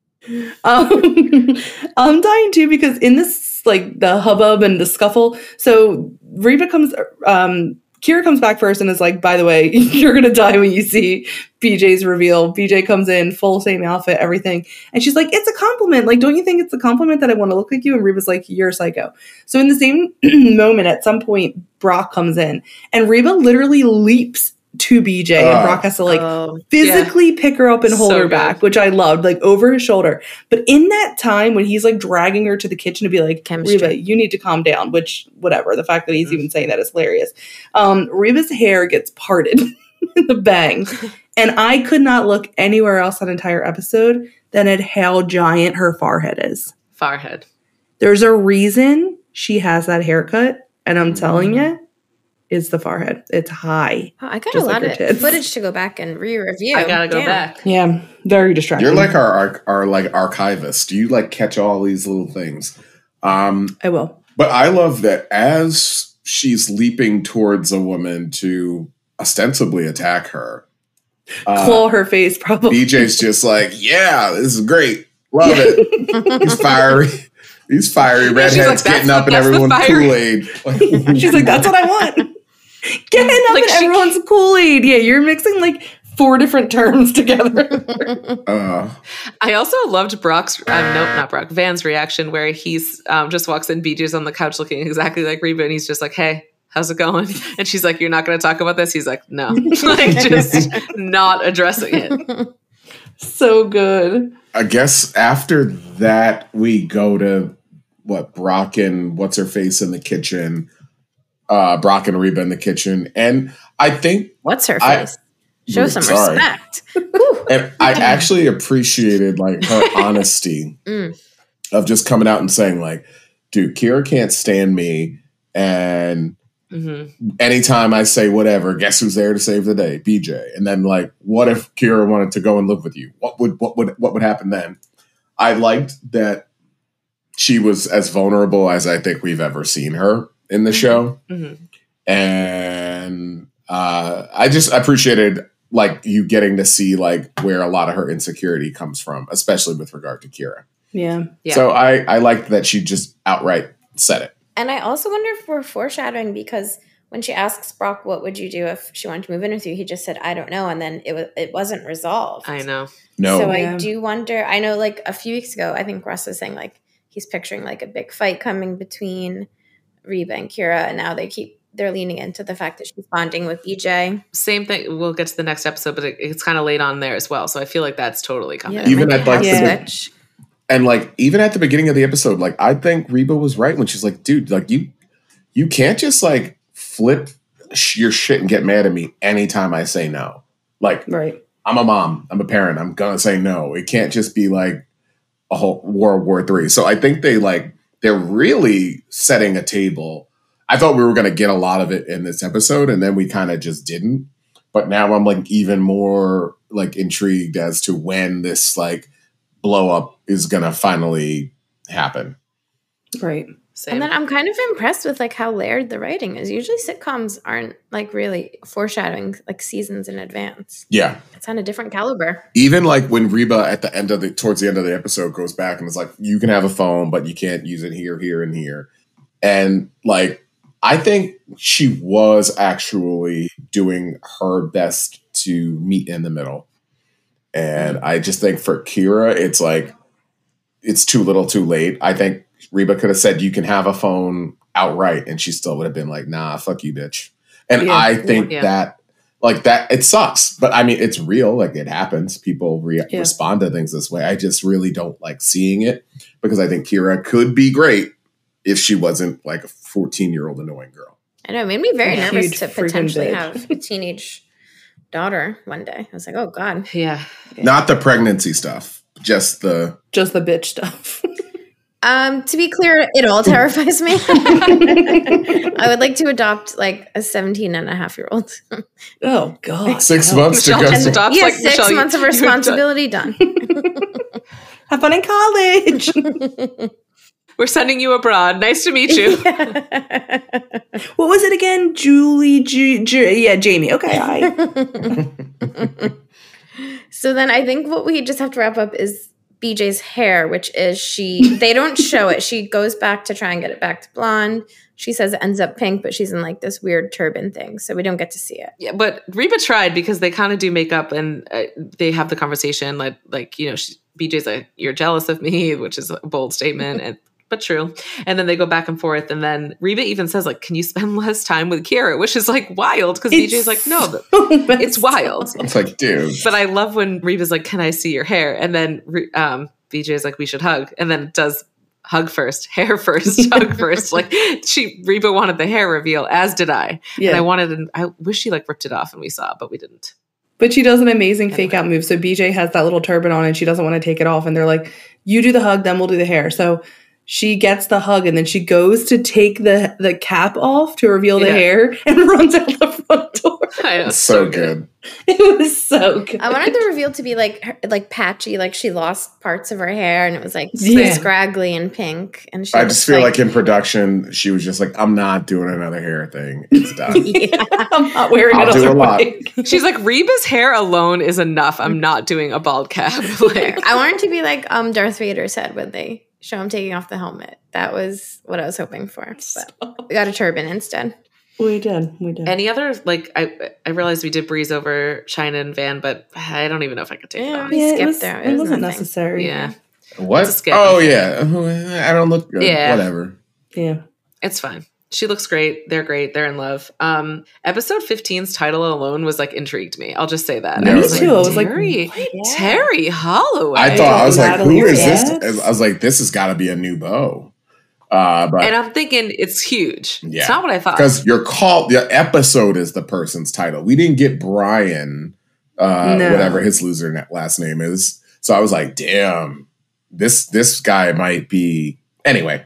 Um, I'm dying too because in this like the hubbub and the scuffle, so Reba comes, um, Kyra comes back first and is like, "By the way, you're gonna die when you see BJ's reveal." BJ comes in full same outfit, everything, and she's like, "It's a compliment. Like, don't you think it's a compliment that I want to look like you?" And Reba's like, "You're psycho." So in the same moment, at some point, Brock comes in and Reba literally leaps to BJ, and Ah. Brock has to like oh, physically pick her up and hold So her good. back, which I loved, like over his shoulder. But in that time when he's like dragging her to the kitchen to be like, Chemistry. Reba, you need to calm down, which whatever. The fact that he's Mhm. even saying that is hilarious. Um, Reba's hair gets parted in the bang. And I could not look anywhere else that entire episode than at how giant her forehead is. Farhead. There's a reason she has that haircut, and I'm telling Mm-hmm. you, it's the forehead. It's high. Wow, I got Just a like lot her of footage to go back and re-review. I gotta go Damn. back. Yeah, very distracting. You're like our, our our like archivist. Do you like catch all these little things. Um, I will. but I love that as she's leaping towards a woman to ostensibly attack her. Uh, Claw her face, probably. BJ's just like, yeah, this is great. Love it. He's fiery. These fiery she's redheads like, getting up and the- that's the everyone's. She's like, that's what I want. Getting up Like, in she- everyone's Kool Aid. Yeah, you're mixing like four different terms together. uh, I also loved Brock's, um, no, not Brock, Van's reaction where he's um, just walks in, BJ's on the couch looking exactly like Reba, and he's just like, hey, how's it going? And she's like, you're not going to talk about this? He's like, no. like, just not addressing it. so good. I guess after that, we go to what Brock and what's her face in the kitchen. Uh, Brock and Reba in the kitchen, and I think, What's her I- face? Show some Sorry. respect. and I actually appreciated like her honesty Mm. of just coming out and saying like, "Dude, Kyra can't stand me," and hmm anytime I say whatever, guess who's there to save the day? BJ. And then like, what if Kyra wanted to go and live with you? What would what would what would happen then? I liked that she was as vulnerable as I think we've ever seen her in the show. hmm And uh I just appreciated like you getting to see like where a lot of her insecurity comes from, especially with regard to Kyra. Yeah. Yeah. So I I liked that she just outright said it. And I also wonder if we're foreshadowing because when she asks Brock, "What would you do if she wanted to move in with you?" He just said, "I don't know," and then it was it wasn't resolved. I know. No. So Yeah. I do wonder. I know, like a few weeks ago, I think Russ was saying like he's picturing like a big fight coming between Reba and Kyra, and now they keep they're leaning into the fact that she's bonding with BJ. Same thing. We'll get to the next episode, but it, it's kind of late on there as well. So I feel like that's totally coming. Yeah, Even at, be like, half the- switch. And like even at the beginning of the episode, like I think Reba was right when she's like, dude, like you you can't just like flip your shit and get mad at me anytime I say no. Like Right. I'm a mom, I'm a parent, I'm gonna say no. It can't just be like a whole World War Three. So I think they like they're really setting a table. I thought we were gonna get a lot of it in this episode, and then we kind of just didn't. But now I'm like even more like intrigued as to when this like blow up is gonna finally happen. Right. Same. And then I'm kind of impressed with like how layered the writing is. Usually sitcoms aren't like really foreshadowing like seasons in advance. Yeah. It's on a different caliber. Even like when Reba at the end of the towards the end of the episode goes back and is like, you can have a phone, but you can't use it here, here, and here. And like I think she was actually doing her best to meet in the middle. And mm. I just think for Kyra, it's like it's too little too late. I think Reba could have said you can have a phone outright, and she still would have been like, nah, fuck you, bitch. And Yeah. I think Yeah. that like that it sucks but i mean it's real like it happens people re- Yeah. respond to things this way i just really don't like seeing it because i think kyra could be great if she wasn't like a 14 year old annoying girl I know. It made me very A nervous to potentially bitch. have a teenage daughter one day. I was like, oh God. Yeah. not the pregnancy stuff just the Just the bitch stuff. Um, to be clear, it all terrifies me. I would like to adopt like a 17 and a half year old. oh God. six no. months to Michelle go just adopts yeah, like six Michelle, months of you adopt- responsibility done. Have fun in college. We're sending you abroad. Nice to meet you. what was it again? Julie. Ju- Ju- yeah, Jamie. Okay, hi. so then I think what we just have to wrap up is BJ's hair, which is she, they don't show it. She goes back to try and get it back to blonde. She says it ends up pink, but she's in like this weird turban thing. So we don't get to see it. Yeah, but Reba tried because they kind of do makeup and uh, they have the conversation like like you know she, BJ's like you're jealous of me, which is a bold statement and but true. And then they go back and forth and then Reba even says like can you spend less time with Kyra, which is like wild because BJ's like no, th- it's wild. it's like dude But I love when Reba's like can I see your hair and then Re- um BJ's like we should hug and then it does hug first, hair first, hug first. Like she Reba wanted the hair reveal as did I. Yeah. And I wanted and I wish she like ripped it off and we saw, it, but we didn't. But she does an amazing fake out move. So BJ has that little turban on and she doesn't want to take it off. And they're like, you do the hug, then we'll do the hair. So she gets the hug and then she goes to take the, the cap off to reveal the Yeah. hair and runs out the front door. I know, it's so good It was so good. I wanted the reveal to be like her, like patchy, like she lost parts of her hair and it was like Yeah. scraggly and pink. And she i just feel like in production she was just like i'm not doing another hair thing it's done yeah. I'm not wearing I'll it do on a lot. She's like, Reba's hair alone is enough. I'm not doing a bald cap. like, I wanted to be like um Darth Vader said when they show him taking off the helmet. That was what I was hoping for. But we got a turban instead. We did. We did. any other like I I realized we did breeze over China and Van, but I don't even know if I could take Yeah. it we on. it, was, there. It it, was wasn't nothing. necessary. Yeah, what It's a skip. oh yeah i don't look good Yeah. whatever Yeah. it's fine. She looks great. They're great. They're in love. Um, episode 15's title alone was like intrigued me. I'll just say that. Yeah, I Me was too. I was like, Terry, what? Terry Holloway. I thought I was like, who is Wood. this? I was like, this has got to be a new bow. Uh, but and I'm thinking it's huge. Yeah. It's not what I thought. because your call, the episode is the person's title. We didn't get Brian, uh, No. whatever his loser last name is. So I was like, damn, this this guy might be. Anyway,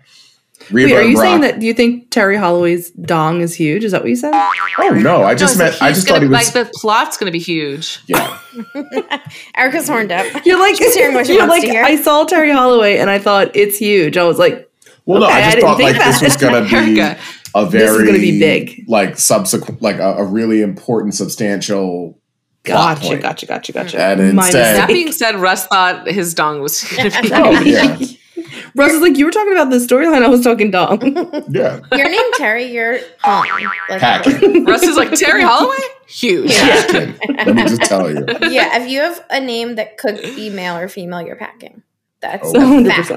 Reba Wait, are you Brock- saying that do you think Terry Holloway's dong is huge? Is that what you said? Oh no, I just No, meant. he's I just gonna, thought he was. like the plot's going to be huge. yeah, Erica's horned up. You're like, She's hearing what she you're wants like to hear. I saw Terry Holloway and I thought it's huge. I was like, well, no, Okay, I I just didn't thought think like this was gonna be Erica. a very This is gonna be big. like subsequent, like a, a really important, substantial. plot gotcha, gotcha, gotcha, gotcha. And instead- That being said, Russ thought his dong was going to be Oh yeah, Russ is like, you were talking about the storyline. I was talking dong. yeah. Your name Terry, you're home. Like, Packing. Russ is like Terry Holloway, huge. Packing. Let me just tell you. yeah, if you have a name that could be male or female, you're packing. That's Oh. a fact.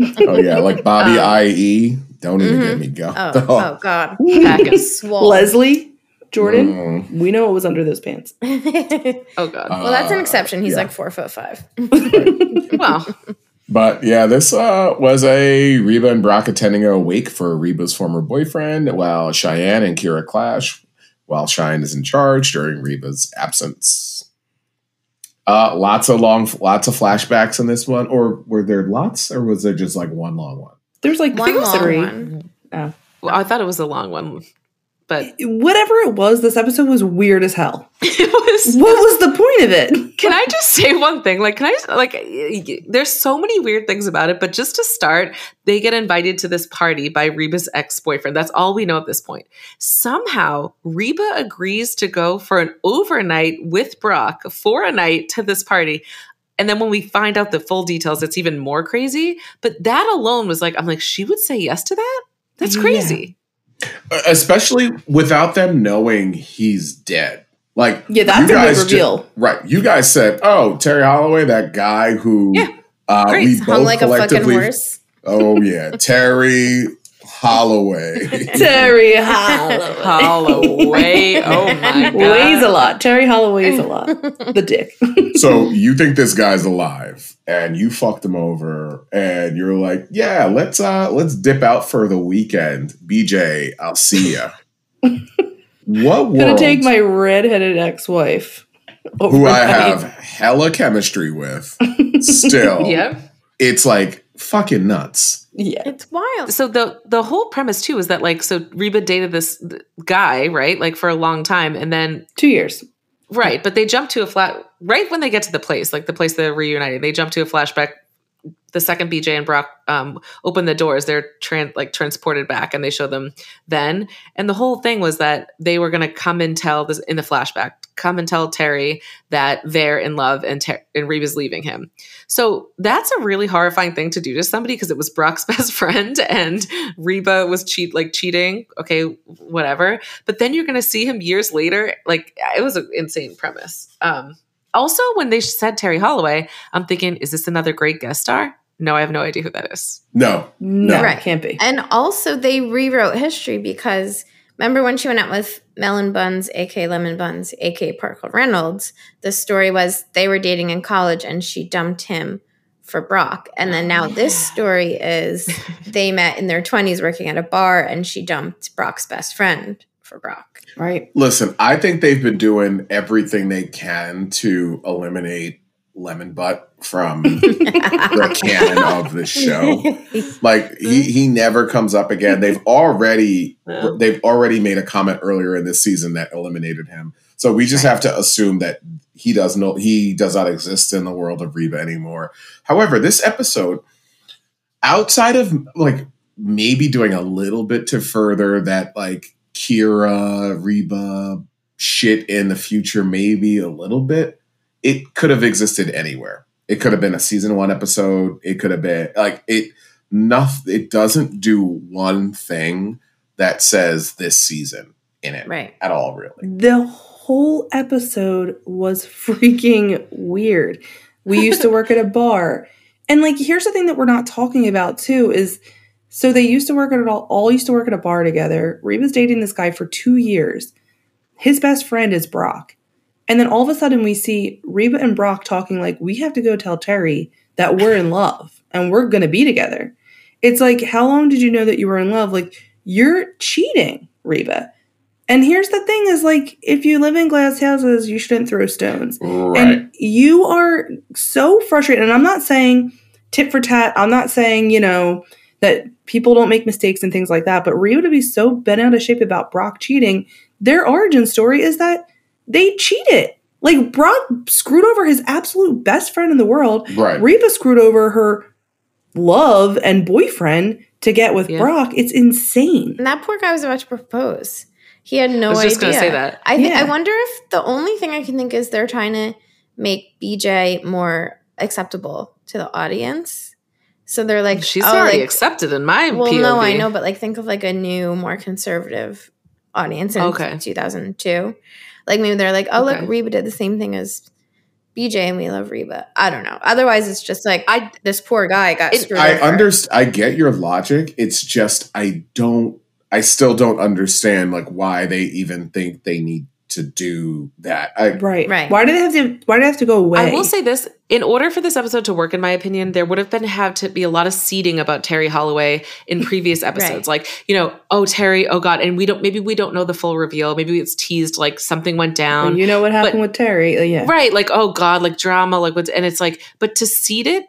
100%. Oh yeah, like Bobby Um, IE. Don't even mhm. get me go. Oh, oh God. Packing. Swole. Leslie Jordan, Mm. we know what was under those pants. Oh god. Well that's an Uh, exception. He's yeah. like four foot five. Well, But yeah, this uh, was a Reba and Brock attending a wake for Reba's former boyfriend while Cheyenne and Kyra clash while Cheyenne is in charge during Reba's absence. Uh, lots of long, lots of flashbacks in this one, or were there lots, or was there just like one long one? There's like One three. long three. one. Oh. well, I thought it was a long one, but Whatever it was, this episode was weird as hell. it was. What was the point of it? Can I just say one thing? Like, can I just, like? There's so many weird things about it, but just to start, they get invited to this party by Reba's ex boyfriend. That's all we know at this point. Somehow, Reba agrees to go for an overnight with Brock for a night to this party. And then when we find out the full details, it's even more crazy. But that alone was like, I'm like, she would say yes to that? That's crazy. Uh, Especially without them knowing he's dead. Like, Yeah, that's you a guys ju- right? You guys said, "Oh, Terry Holloway, that guy who Yeah. uh, we Hung both like a fucking collectively horse. Oh yeah, Terry Holloway. Terry Holloway. Holloway. Oh my god. Weighs a lot. Terry Holloway Holloway's a lot. The dick. so you think this guy's alive and you fucked him over and you're like, yeah, let's uh let's dip out for the weekend. BJ, I'll see ya. what Gonna take my redheaded ex-wife. over who I have hella chemistry with still Yep. it's like fucking nuts. Yeah. It's wild. So the the whole premise too is that like so Reba dated this guy right like for a long time and then Two years. right but they jump to a flat right when they get to the place like the place they're reuniting they jump to a flashback the second BJ and Brock um, open the doors, they're tran- like transported back, and they show them then. And the whole thing was that they were going to come and tell this in the flashback, come and tell Terry that they're in love and Ter- and Reba's leaving him. So that's a really horrifying thing to do to somebody because it was Brock's best friend and Reba was cheat like cheating. Okay, whatever. But then you're going to see him years later. Like it was an insane premise. Um, also, when they said Terry Holloway, I'm thinking, is this another great guest star? No, I have no idea who that is. No. No, Right. can't be. And also, they rewrote history because remember when she went out with Melon Buns, aka Lemon Buns, aka Parker Reynolds? The story was they were dating in college and she dumped him for Brock. And then now oh, this story is they met in their 20s working at a bar and she dumped Brock's best friend for Brock. Right. Listen, I think they've been doing everything they can to eliminate Lemon Butt from the canon of the show. Like he he never comes up again. They've already Yeah. they've already made a comment earlier in this season that eliminated him. So we just have to assume that he does not he does not exist in the world of Reba anymore. However, this episode, outside of like maybe doing a little bit to further that like Kyra Reba shit in the future, maybe a little bit, it could have existed anywhere. It could have been a season one episode. It could have been like it. Nothing. It doesn't do one thing that says this season in it Right. at all. Really. The whole episode was freaking weird. We used to work at a bar. And like here's the thing that we're not talking about too is so they used to work at all all used to work at a bar together. Reba's dating this guy for 2 years. His best friend is Brock. And then all of a sudden we see Reba and Brock talking like we have to go tell Terry that we're in love and we're going to be together. It's like how long did you know that you were in love? Like you're cheating, Reba. And here's the thing is like if you live in glass houses, you shouldn't throw stones. Right. And you are so frustrated. And I'm not saying tit for tat. I'm not saying, you know, that people don't make mistakes and things like that. But Rio to be so bent out of shape about Brock cheating, their origin story is that they cheated. Like Brock screwed over his absolute best friend in the world. right. Reba screwed over her love and boyfriend to get with Yeah. Brock. It's insane. And that poor guy was about to propose. He had no I was idea. just gonna say that. I th- Yeah. I wonder if the only thing I can think is they're trying to make BJ more acceptable to the audience. So they're like, She's oh, already like- accepted in my Well, POV. no, I know, but like think of like a new, more conservative audience in Okay. 2002. Like maybe they're like, oh, Okay. look, Reba did the same thing as BJ, and we love Reba. I don't know. Otherwise, it's just like I this poor guy got It- screwed I understand. I get your logic. It's just I don't. I still don't understand like why they even think they need to do that. I Right. Right. Why do they have to why do they have to go away? I will say this: in order for this episode to work, in my opinion, there would have been have to be a lot of seeding about Terry Holloway in previous episodes. Like, you know, oh Terry, oh God, and we don't maybe we don't know the full reveal. Maybe it's teased like something went down. Well, you know what happened with Terry. Uh, yeah. Right, like oh god, like drama, like what's and it's like, but to seed it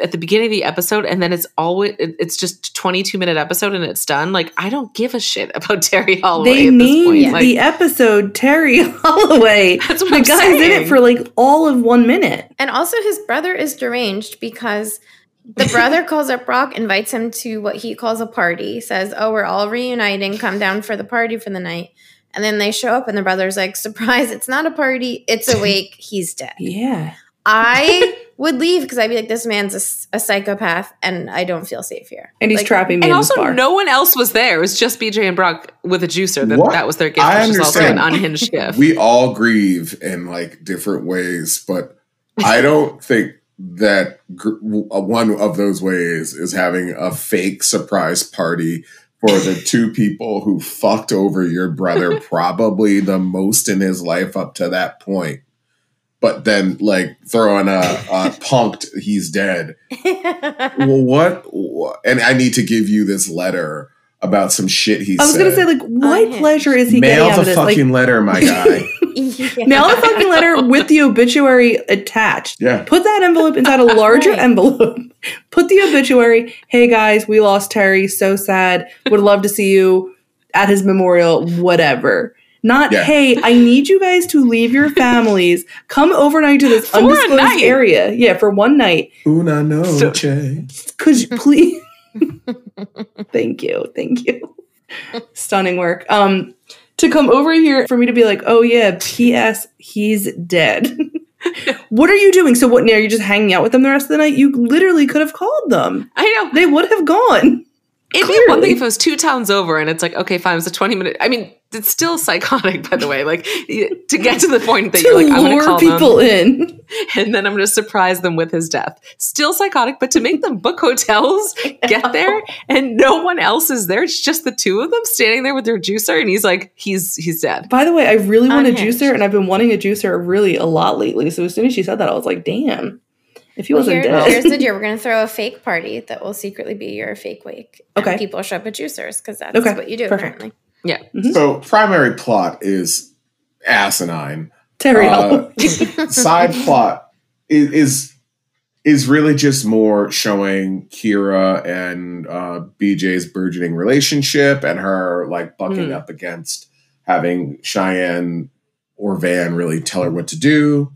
at the beginning of the episode and then it's always it's just 22 minute episode and it's done like i don't give a shit about terry holloway They at this point like, the episode Terry Holloway. That's what the I'm guy's in it for like all of one minute. And also, his brother is deranged because the brother calls up Brock, invites him to what he calls a party, says, Oh, we're all reuniting, come down for the party for the night. And then they show up, and the brother's like, Surprise, it's not a party, it's a wake, he's dead. Yeah. I would leave because I'd be like, This man's a psychopath, and I don't feel safe here. And he's Like, trapping me and in also bar. no one else was there it was just bj and brock with a juicer that, What? that was their gift I which is also an unhinged gift we all grieve in like different ways, but I don't think that gr- uh, one of those ways is having a fake surprise party for the two people who fucked over your brother probably the most in his life up to that point. But then, like throwing a, a punked, he's dead. Well, what, what? And I need to give you this letter about some shit he I was said. gonna say, like, what Unhinged. pleasure is he Mail getting out the of this? Like, fucking letter, my guy. Yeah. mail the fucking letter with the obituary attached. yeah. Put that envelope inside a larger Right. envelope. Put the obituary. Hey guys, we lost Terry. So sad. Would love to see you at his memorial. Whatever. Not Yeah. hey, I need you guys to leave your families. Come overnight to this For undisclosed area. Yeah, for one night. Una noche. Could you please? thank you, thank you. Stunning work. Um, to come over here for me to be like, oh yeah, P.S. He's dead. what are you doing? So what? Now you're just hanging out with them the rest of the night? You literally could have called them. I know. They would have gone. It'd be one thing if it was two towns over and it's like, okay, fine, it was a 20 minute. I mean, it's still psychotic, by the way. Like, to get to the point that you're like, I'm going to call people them in. and then I'm going to surprise them with his death. Still psychotic, but to make them book hotels, get there, and no one else is there. It's just the two of them standing there with their juicer, and he's like, he's he's dead. By the way, I really want a juicer, and I've been wanting a juicer really a lot lately. So as soon as she said that, I was like, damn. If he Well, wasn't here- dead. here's the deal. We're going to throw a fake party that will secretly be your fake wake. And Okay. people show up at juicers because that's Okay, what you do perfect. apparently. Yeah. So, primary plot is asinine. Terry Uh, side plot is, is is really just more showing Kyra and uh, BJ's burgeoning relationship and her like bucking Hmm. up against having Cheyenne or Van really tell her what to do.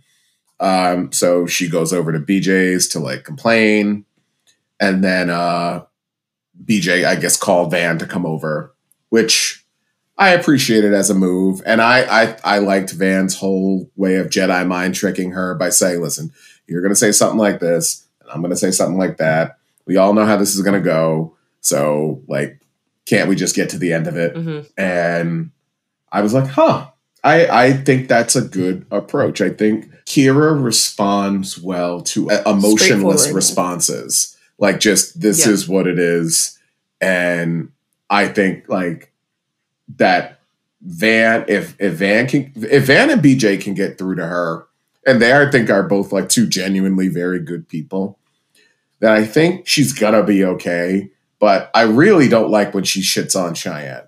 Um, so she goes over to BJ's to like complain, and then uh, BJ, I guess, called Van to come over, which I appreciated as a move, and I I, I liked Van's whole way of Jedi mind tricking her by saying, "Listen, you're going to say something like this, and I'm going to say something like that. We all know how this is going to go, so like, can't we just get to the end of it?" hmm and I was like, huh. I, I think that's a good approach. I think Kyra responds well to uh, emotionless responses. Like, just this Yeah. is what it is. And I think, like, that Van, if, if Van can, if Van and BJ can get through to her, and they, I think, are both like two genuinely very good people, then I think she's gonna be okay. But I really don't like when she shits on Cheyenne.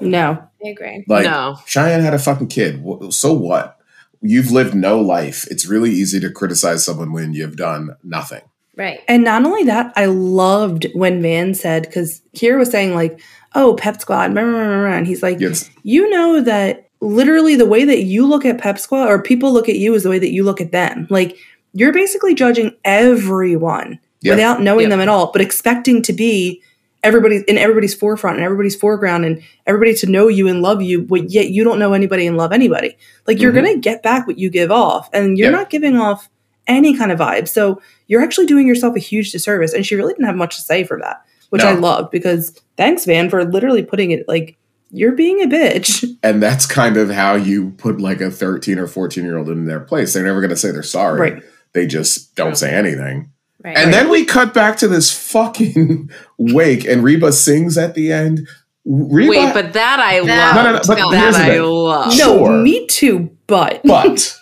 no. I agree. Like no. Cheyenne had a fucking kid. So what? You've lived no life. It's really easy to criticize someone when you've done nothing. Right. And not only that, I loved when Van said, because Kyra was saying, like, oh, Pep Squad, blah, blah, blah, blah," and he's like, yes. you know that literally the way that you look at Pep Squad or people look at you is the way that you look at them. Like, you're basically judging everyone Yeah. without knowing Yeah. them at all, but expecting to be everybody in everybody's forefront and everybody's foreground and everybody to know you and love you, but yet you don't know anybody and love anybody. Like you're Mhm. gonna get back what you give off, and you're Yeah. not giving off any kind of vibe. So you're actually doing yourself a huge disservice. And she really didn't have much to say for that, which I No. loved because thanks, Van, for literally putting it like you're being a bitch. and that's kind of how you put like a 13 or 14 year old in their place. They're never going to say they're sorry. Right. They just don't say anything. Right. And then we cut back to this fucking wake, and Reba sings at the end. Reba, Wait, but that I That- love. No, no, no, but that I thing. love. No, Sure. me too, but but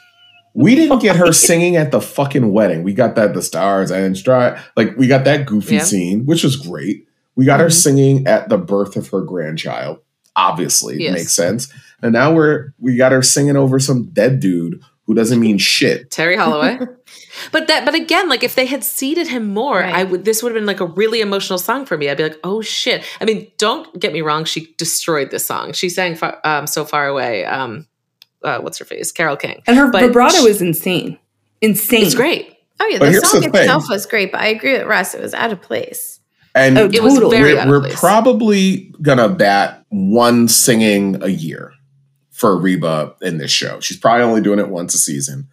we didn't get her singing at the fucking wedding. We got that the stars and stride, like we got that goofy Yeah. scene, which was great. We got her Mhm. singing at the birth of her grandchild. Obviously, Yes. makes sense. And now we're we got her singing over some dead dude who doesn't mean shit. Terry Holloway. but that but again, like if they had seeded him more, Right. I would this would have been like a really emotional song for me. I'd be like, oh shit. I mean, don't get me wrong, she destroyed this song. She sang far, um, so far away. Um uh, what's her face? Carole King. and her But vibrato she- is insane. Insane. It's great. oh yeah, the song the itself was great, but I agree with Russ. It was out of place. And Oh, It was Totally. very we're, out of we're place. probably gonna bat one singing a year for Reba in this show. She's probably only doing it once a season.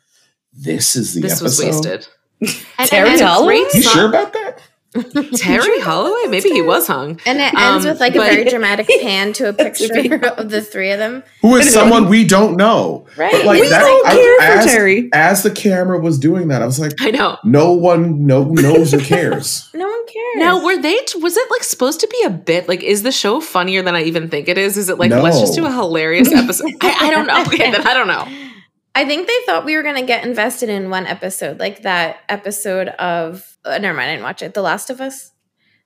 This is the this episode. was wasted. And, Terry and it's Holloway? You song. sure about that? Terry Holloway? Maybe he was hung. And it ends Um, with like a very dramatic pan to a picture of the three of them. Who is someone we don't know? Right. But like we that, don't I- care as, for Terry. As the camera was doing that, I was like, I know. no one no, knows or cares. No one cares? Now, were they? Was it like supposed to be a bit? Like, is the show funnier than I even think it is? Is it like let's just do a hilarious episode? I, I don't know. Okay, then I don't know. I think they thought we were going to get invested in one episode, like that episode of. Uh, never mind, I didn't watch it. The Last of Us.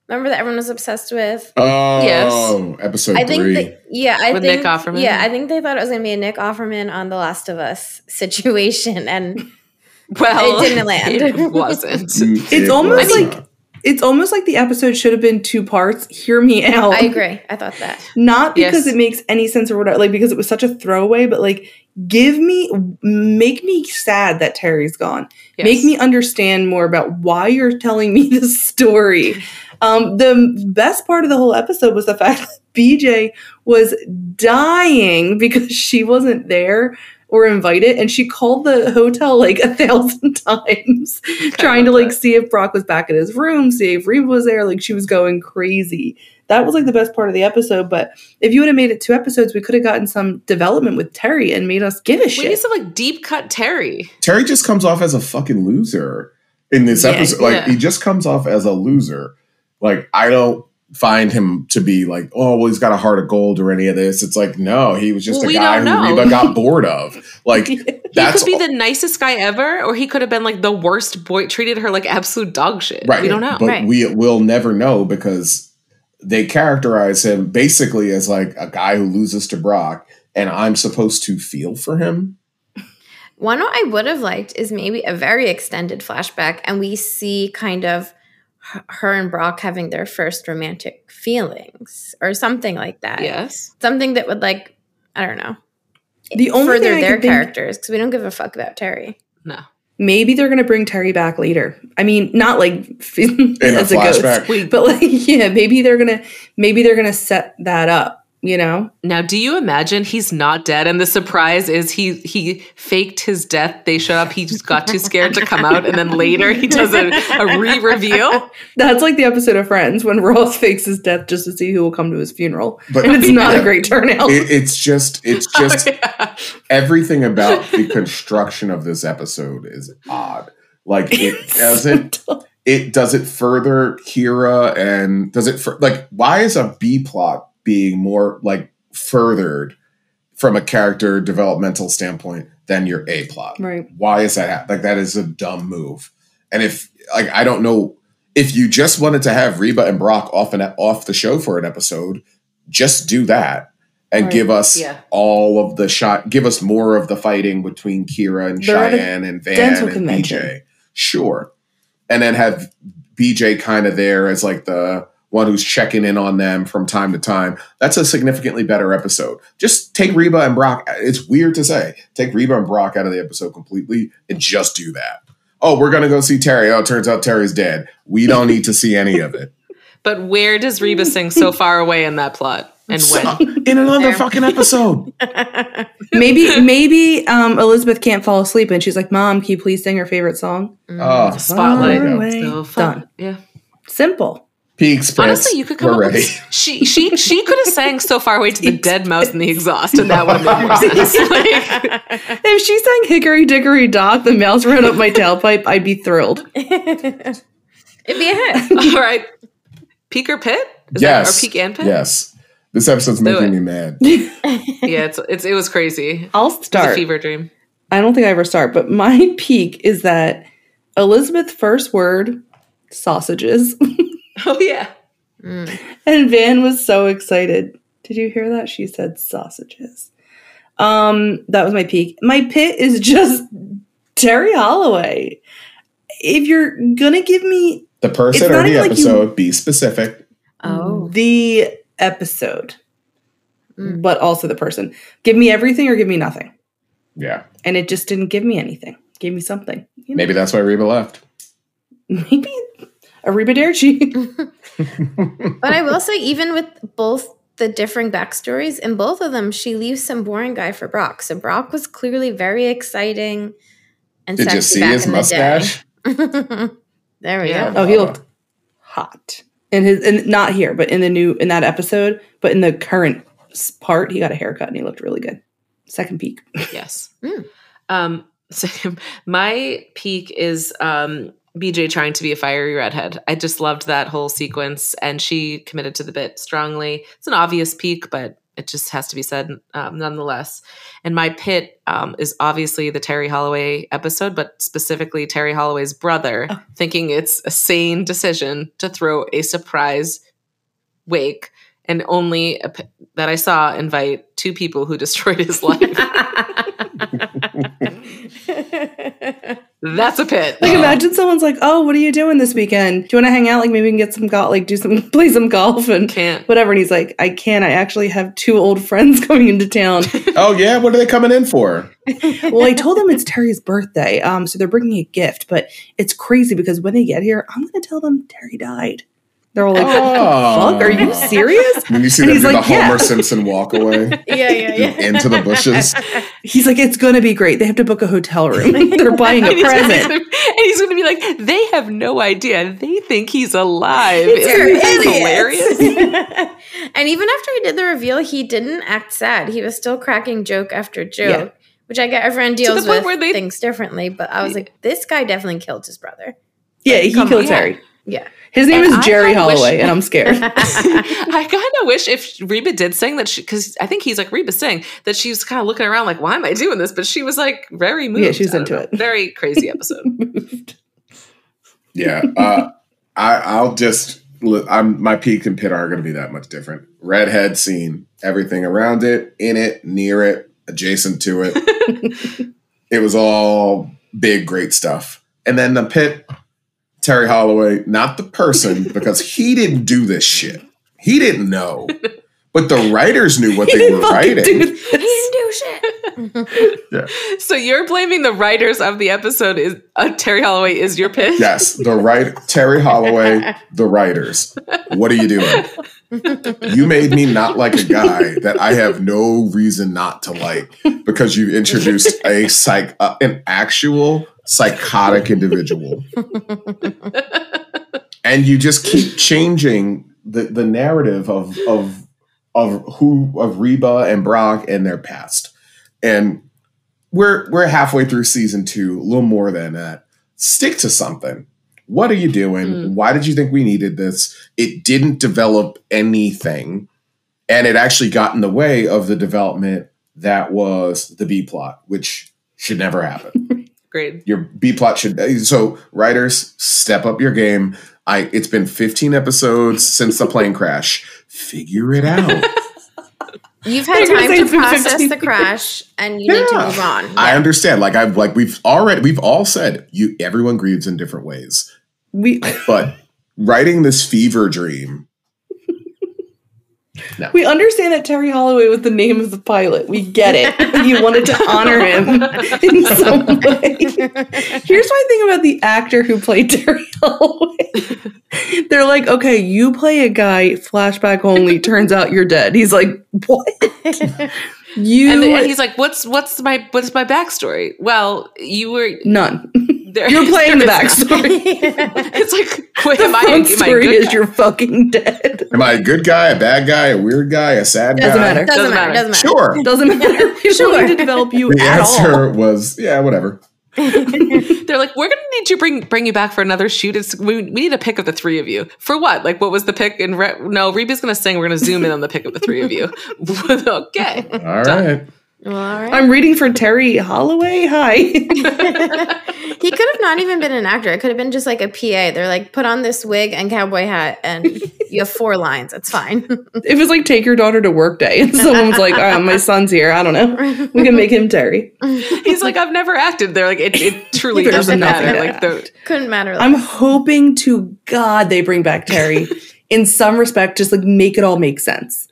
Remember that everyone was obsessed with. Oh, episode I think three. that yeah, I With think Nick Offerman? yeah, I think they thought it was going to be a Nick Offerman on The Last of Us situation, and Well, It didn't land. It wasn't. Mm, It's it almost was like it's almost like the episode should have been two parts. Hear me out. I agree. I thought that. Not because Yes. it makes any sense or whatever, like because it was such a throwaway, but like give me make me sad that Terry's gone. Yes. Make me understand more about why you're telling me this story. Um, the best part of the whole episode was the fact that BJ was dying because she wasn't there or invited, and she called the hotel like a thousand times, trying to like that. see if Brock was back in his room, see if Reba was there. Like she was going crazy. That was like the best part of the episode. But if you would have made it two episodes, we could have gotten some development with Terry and made us give a shit. We shit. need some like deep cut Terry. Terry just comes off as a fucking loser in this Yeah, episode. Like yeah. he just comes off as a loser. Like I don't find him to be like, oh, well, he's got a heart of gold or any of this. It's like, no, he was just Well, a guy who know. Reba got bored of. Like He that's could be the nicest guy ever, or he could have been like the worst boy, treated her like absolute dog shit. right. We don't know. But Right. we will never know because they characterize him basically as like a guy who loses to Brock, and I'm supposed to feel for him. One what I would have liked is maybe a very extended flashback, and we see kind of her and Brock having their first romantic feelings or something like that. Yes. Something that would like I don't know. The only further thing their can characters because we don't give a fuck about Terry. No. Maybe they're gonna bring Terry back later. I mean, not like In a as a ghost, but like yeah, maybe they're gonna maybe they're gonna set that up. You know, now do you imagine he's not dead and the surprise is he he faked his death. They show up, he just got too scared to come out, and then later he does a, a re-reveal. that's like the episode of Friends when Ross fakes his death just to see who will come to his funeral, But- and it's not Yeah. a great turnout. It, it's just it's oh, just Oh, yeah. everything about the construction of this episode is odd. Like it doesn't it does it further Kyra and does it fur- like why is a B plot being more like furthered from a character developmental standpoint than your A plot? right. Why is that hap- like that is a dumb move? And if like I don't know if you just wanted to have Reba and Brock off and off the show for an episode, just do that and Right. give us Yeah. all of the shot. Give us more of the fighting between Kyra and They're Cheyenne and Van and convention. BJ. Sure, and then have BJ kind of there as like the one who's checking in on them from time to time. That's a significantly better episode. Just take Reba and Brock. It's weird to say. Take Reba and Brock out of the episode completely and just do that. Oh, we're gonna go see Terry. Oh, it turns out Terry's dead. We don't need to see any of it. But where does Reba sing so far away in that plot? And when? in another fucking episode. maybe maybe um, Elizabeth can't fall asleep, and she's like, "Mom, can you please sing her favorite song?" Oh, Spotlight. There. Away. So fun. Done. Yeah. Simple. Peaks. Honestly, you could come We're up with she she she could have sang so far away to the dead mouse in the exhaust, and that would have made more sense. Like, If she sang "Hickory Dickory Dock," the mouse ran up my tailpipe, I'd be thrilled. It'd be a hit. all right, peak or pit? Is yes. that, or peak and pit? Yes. This episode's Do making it. me mad. Yeah, it's it's it was crazy. I'll It's a start. fever dream. I don't think I ever start, but my peak is that Elizabeth's first word, sausages. Oh yeah. Mm. and Van was so excited. Did you hear that? She said sausages. Um, that was my peak. My pit is just Terry Holloway. If you're gonna give me The person or the even like you- episode, be specific. Oh. the episode, Mm. but also the person, give me everything or give me nothing. Yeah. And it just didn't give me anything. Gave me something. You know, Maybe that's why Reba left. maybe arrivederci. But I will say, even with both the differing backstories, in both of them, she leaves some boring guy for Brock. So Brock was clearly very exciting and Did sexy you see back his in mustache? The there we Yeah. go. Oh, he looked hot. In his, and not here, but in the new in that episode, but in the current part, he got a haircut and he looked really good. Second peak. Yes. Mm. Um, so my peak is um, BJ trying to be a fiery redhead. I just loved that whole sequence, and she committed to the bit strongly. It's an obvious peak, but it just has to be said um, nonetheless. And my pit um, is obviously the Terry Holloway episode, but specifically Terry Holloway's brother, oh. thinking it's a sane decision to throw a surprise wake and only a, that I saw invite two people who destroyed his life. That's a pit. Like, imagine someone's like, "Oh, what are you doing this weekend? Do you want to hang out? Like, maybe we can get some golf, like, do some, play some golf, and can't. whatever." And he's like, "I can't. I actually have two old friends coming into town." oh yeah, what are they coming in for? well, I told them it's Terry's birthday, um, so they're bringing a gift. But it's crazy because when they get here, I'm going to tell them Terry died. They're all like, oh. fuck? Are you serious? When you see them do like, the Homer yeah. Simpson walk away yeah, yeah, yeah. into the bushes. He's like, it's going to be great. They have to book a hotel room. They're buying a and present. and he's going to be like, they have no idea. They think he's alive. Isn't that hilarious? and even after he did the reveal, he didn't act sad. He was still cracking joke after joke, yeah. which I get everyone deals the with they, things differently. But I was like, this guy definitely killed his brother. Yeah, like, he killed on. Terry. Yeah. His name and is Jerry Holloway, wish- and I'm scared. I kind of wish if Reba did sing that, because I think he's like Reba sing that she's kind of looking around like, why am I doing this? But she was like very moved. Yeah, she's into know. it. Very crazy episode. yeah, uh, I, I'll just. I'm my peak and pit are going to be that much different. Redhead scene, everything around it, in it, near it, adjacent to it. it was all big, great stuff. And then the pit Terry Holloway, not the person, because he didn't do this shit. He didn't know. But the writers knew what they were writing. he didn't do shit. yeah. So you're blaming the writers of the episode is uh, Terry Holloway is your pick? Yes, the right Terry Holloway, the writers. What are you doing? you made me not like a guy that I have no reason not to like because you introduced a psych uh, an actual psychotic individual. and you just keep changing the, the narrative of of of who of Reba and Brock and their past. And we're we're halfway through season two, a little more than that. Stick to something. What are you doing? Mm. Why did you think we needed this? It didn't develop anything. And it actually got in the way of the development that was the B plot, which should never happen. Great. Your B plot should uh, so writers step up your game. I it's been 15 episodes since the plane crash. Figure it out. You've had time to process the crash and you yeah. need to move on. Yeah. I understand. Like I've like we've already we've all said you everyone grieves in different ways. We but writing this fever dream no. We understand that Terry Holloway was the name of the pilot. We get it. you wanted to honor him in some way. Here's my thing about the actor who played Terry Holloway. They're like, okay, you play a guy, flashback only, turns out you're dead. He's like, what? You and, and he's like, "What's what's my what's my backstory?" Well, you were none. There, you're playing the backstory. it's like, wait, the am I? Am story is guy? you're fucking dead. Am I a good guy, a bad guy, a weird guy, a sad doesn't guy? Matter. Doesn't, doesn't matter. Doesn't matter. Sure. Doesn't matter. We sure. don't need to develop you. The answer all. was yeah, whatever. They're like, we're gonna need to bring bring you back for another shoot. It's we, we need a pick of the three of you for what? Like, what was the pick? And Re- no, Reba's gonna sing. We're gonna zoom in on the pick of the three of you. okay, all right. Well, all right. I'm reading for Terry Holloway. Hi. he could have not even been an actor. It could have been just like a PA. They're like, put on this wig and cowboy hat, and you have four lines. It's fine. it was like, take your daughter to work day. And someone's like, oh, my son's here. I don't know. We can make him Terry. He's like, I've never acted. They're like, it, it truly doesn't matter. Like, the- couldn't matter. Less. I'm hoping to God they bring back Terry. In some respect, just like make it all make sense.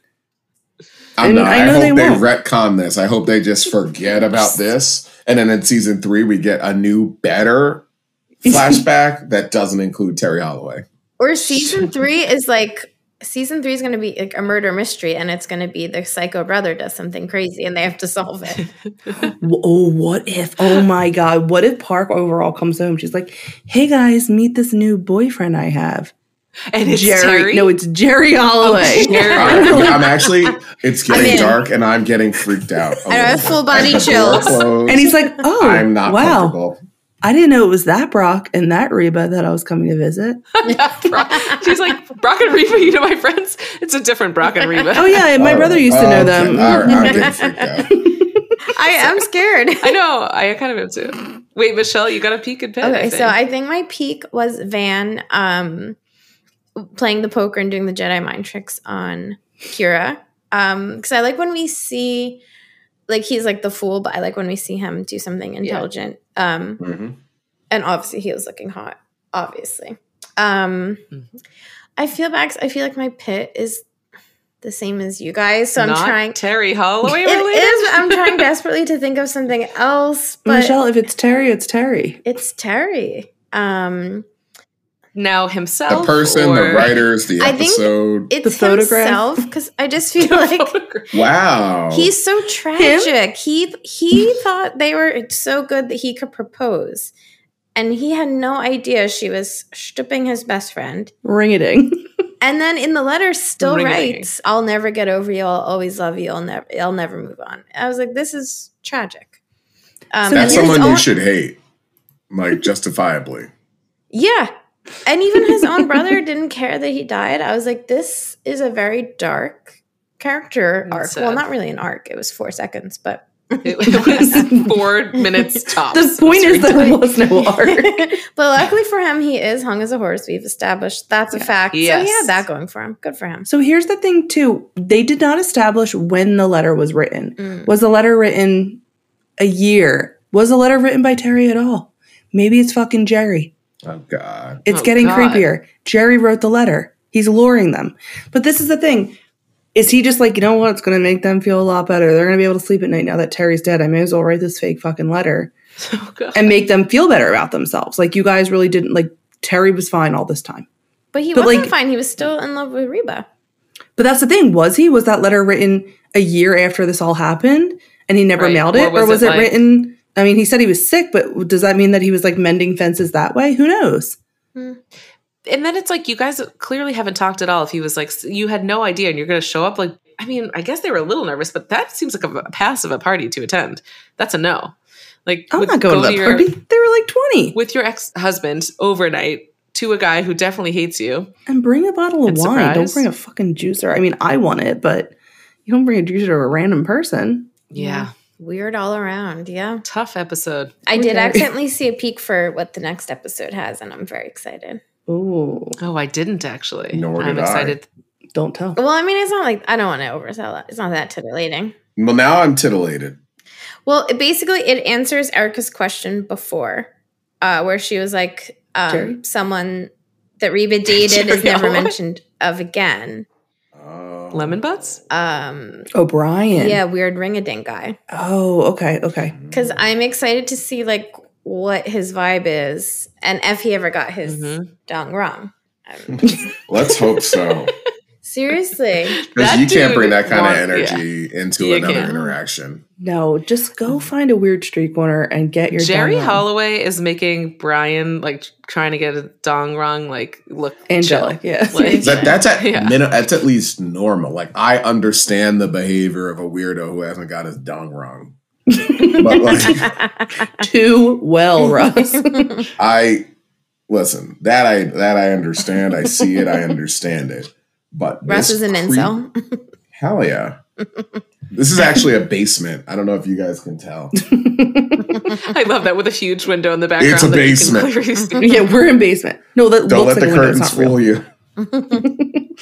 I'm not. I, I hope they, they retcon this. I hope they just forget about this. And then in season three, we get a new, better flashback that doesn't include Terry Holloway. Or season three is like season three is going to be like a murder mystery, and it's going to be the psycho brother does something crazy, and they have to solve it. oh, what if? Oh my god! What if Park overall comes home? She's like, "Hey guys, meet this new boyfriend I have." And it's Jerry. Terry? No, it's Jerry Holloway. Oh, Jerry. I'm, I'm, actually. It's getting dark, and I'm getting freaked out. I have full body chills. And he's like, "Oh, I'm not wow. comfortable." I didn't know it was that Brock and that Reba that I was coming to visit. Brock- She's like, Brock and Reba, you know my friends? It's a different Brock and Reba. Oh yeah, my Oh, brother used to oh, know them. I'm getting freaked out. I am scared. I know. I kind of am too. Wait, Michelle, you got a peek and pit. Okay, I so. I think my peak was Van um, playing the poker and doing the Jedi mind tricks on Kyra. Because I like when we see, like, he's like the fool, but I like when we see him do something intelligent. Um, Mhm. and obviously, he was looking hot, obviously. Um, Mhm. I feel back, I feel like my pit is the same as you guys. So I'm Not trying. Terry Holloway It related. is. I'm trying desperately to think of something else, but Michelle, if it's Terry, it's Terry. it's Terry. Um, now himself. The person, or- the writers, the I think- episode. it's The photograph? himself because I just feel like wow. he's so tragic. He he thought they were so good that he could propose, and he had no idea she was stripping his best friend. Ring a ding. And then in the letter, still Ring-a-ding. writes, "I'll never get over you. I'll always love you. I'll never, I'll never move on." I was like, "This is tragic." Um, So That's someone own- you should hate, like justifiably. Yeah. And even his own brother didn't care that he died. I was like, this is a very dark character arc. sad. Well, not really an arc. It was four seconds, but It, it was four minutes tops. the point is that there was no arc. but luckily for him, he is hung as a horse. We've established that's a fact. So he had that going for him. Good for him. So here's the thing, too. They did not establish when the letter was written. Mm. Was the letter written a year? Was the letter written by Terry at all? Maybe it's fucking Jerry. Oh God. It's Oh, getting God. creepier. Jerry wrote the letter. He's luring them. But this is the thing. Is he just like, you know what? It's going to make them feel a lot better. They're going to be able to sleep at night now that Terry's dead. I may as well write this fake fucking letter Oh, God. and make them feel better about themselves. Like, you guys really didn't, like, Terry was fine all this time. But he But, wasn't like- fine. He was still in love with Reba. But that's the thing. Was he? Was that letter written a year after this all happened and he never Right. mailed Or it? was or was it it, like- written? I mean, he said he was sick, but does that mean that he was like mending fences that way? Who knows? Hmm. and then it's like you guys clearly haven't talked at all. If he was like you had no idea and you're going to show up, like I mean, I guess they were a little nervous, but that seems like a pass of a party to attend. That's a no. Like I'm not going go to that your- party. They were like 20. with your ex husband overnight to a guy who definitely hates you. And bring a bottle of wine. Don't bring a fucking juicer. I mean, I want it, but you don't bring a juicer to a random person. Yeah, Weird all around. Yeah. tough episode. I did Okay. accidentally see a peek for what the next episode has, and I'm very excited. Ooh, Oh, I didn't actually. Nor I'm did I. excited. don't tell. Well, I mean, it's not like I don't want to oversell it. It's not that titillating. Well, now I'm titillated. Well, it basically it answers Erica's question before, uh, where she was like, um, someone that Reba dated is never mentioned of again. Lemon butts? Um, O'Brien. yeah, weird ring a ding guy. Oh, okay, okay. Because I'm excited to see like what his vibe is, and if he ever got his Mhm. dong wrong. Let's hope so. Seriously, Because That you can't bring that kind want- of energy into You another can't. interaction. No, just go find a weird street corner and get your Jerry dong on. Holloway is making Brian like trying to get a dong wrong, like look Angelic, chill. yeah. Like- That that's at Yeah. min- that's at least normal. Like I understand the behavior of a weirdo who hasn't got his dong wrong. but like Too well, Russ. I listen, that I that I understand. I see it, I understand it. But Russ this is an creep- incel. Hell yeah. this is actually a basement. I don't know if you guys can tell. I love that with a huge window in the background. It's a that you can basement. yeah, we're in basement. No, that Don't looks let the like a window. It's curtains fool you.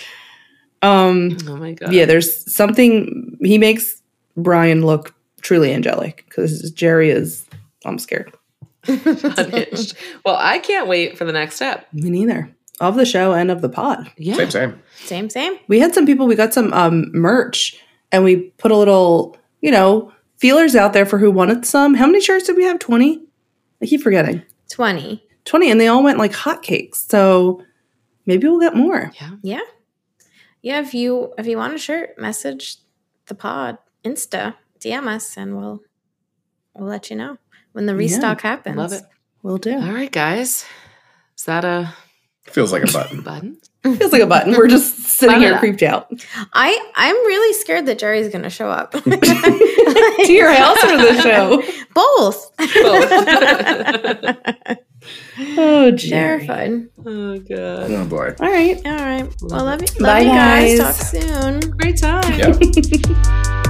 Um, Oh my god. yeah, there's something he makes Brian look truly angelic because Jerry is. I'm scared. Unhinged. Well, I can't wait for the next step. Me neither. Of the show and of the pod. Yeah. Same, same. same, same. We had some people. We got some um, merch, and we put a little, you know, feelers out there for who wanted some. How many shirts did we have? Twenty. I keep forgetting. Twenty. Twenty, and they all went like hotcakes. So maybe we'll get more. Yeah. Yeah. Yeah, if you if you want a shirt, message the pod, Insta, DM us and we'll we'll let you know when the restock happens. Love it. We'll do. All right, guys. Is that a Feels like a button. Button. Feels like a button. We're just sitting Button here creeped out. I I'm really scared that Jerry's going to show up. to your house or the show? Both. Oh, Jerry. Terrified. oh god. Oh boy. All right. All right. Well, love you. Love Bye, you guys. guys. Talk soon. Great time.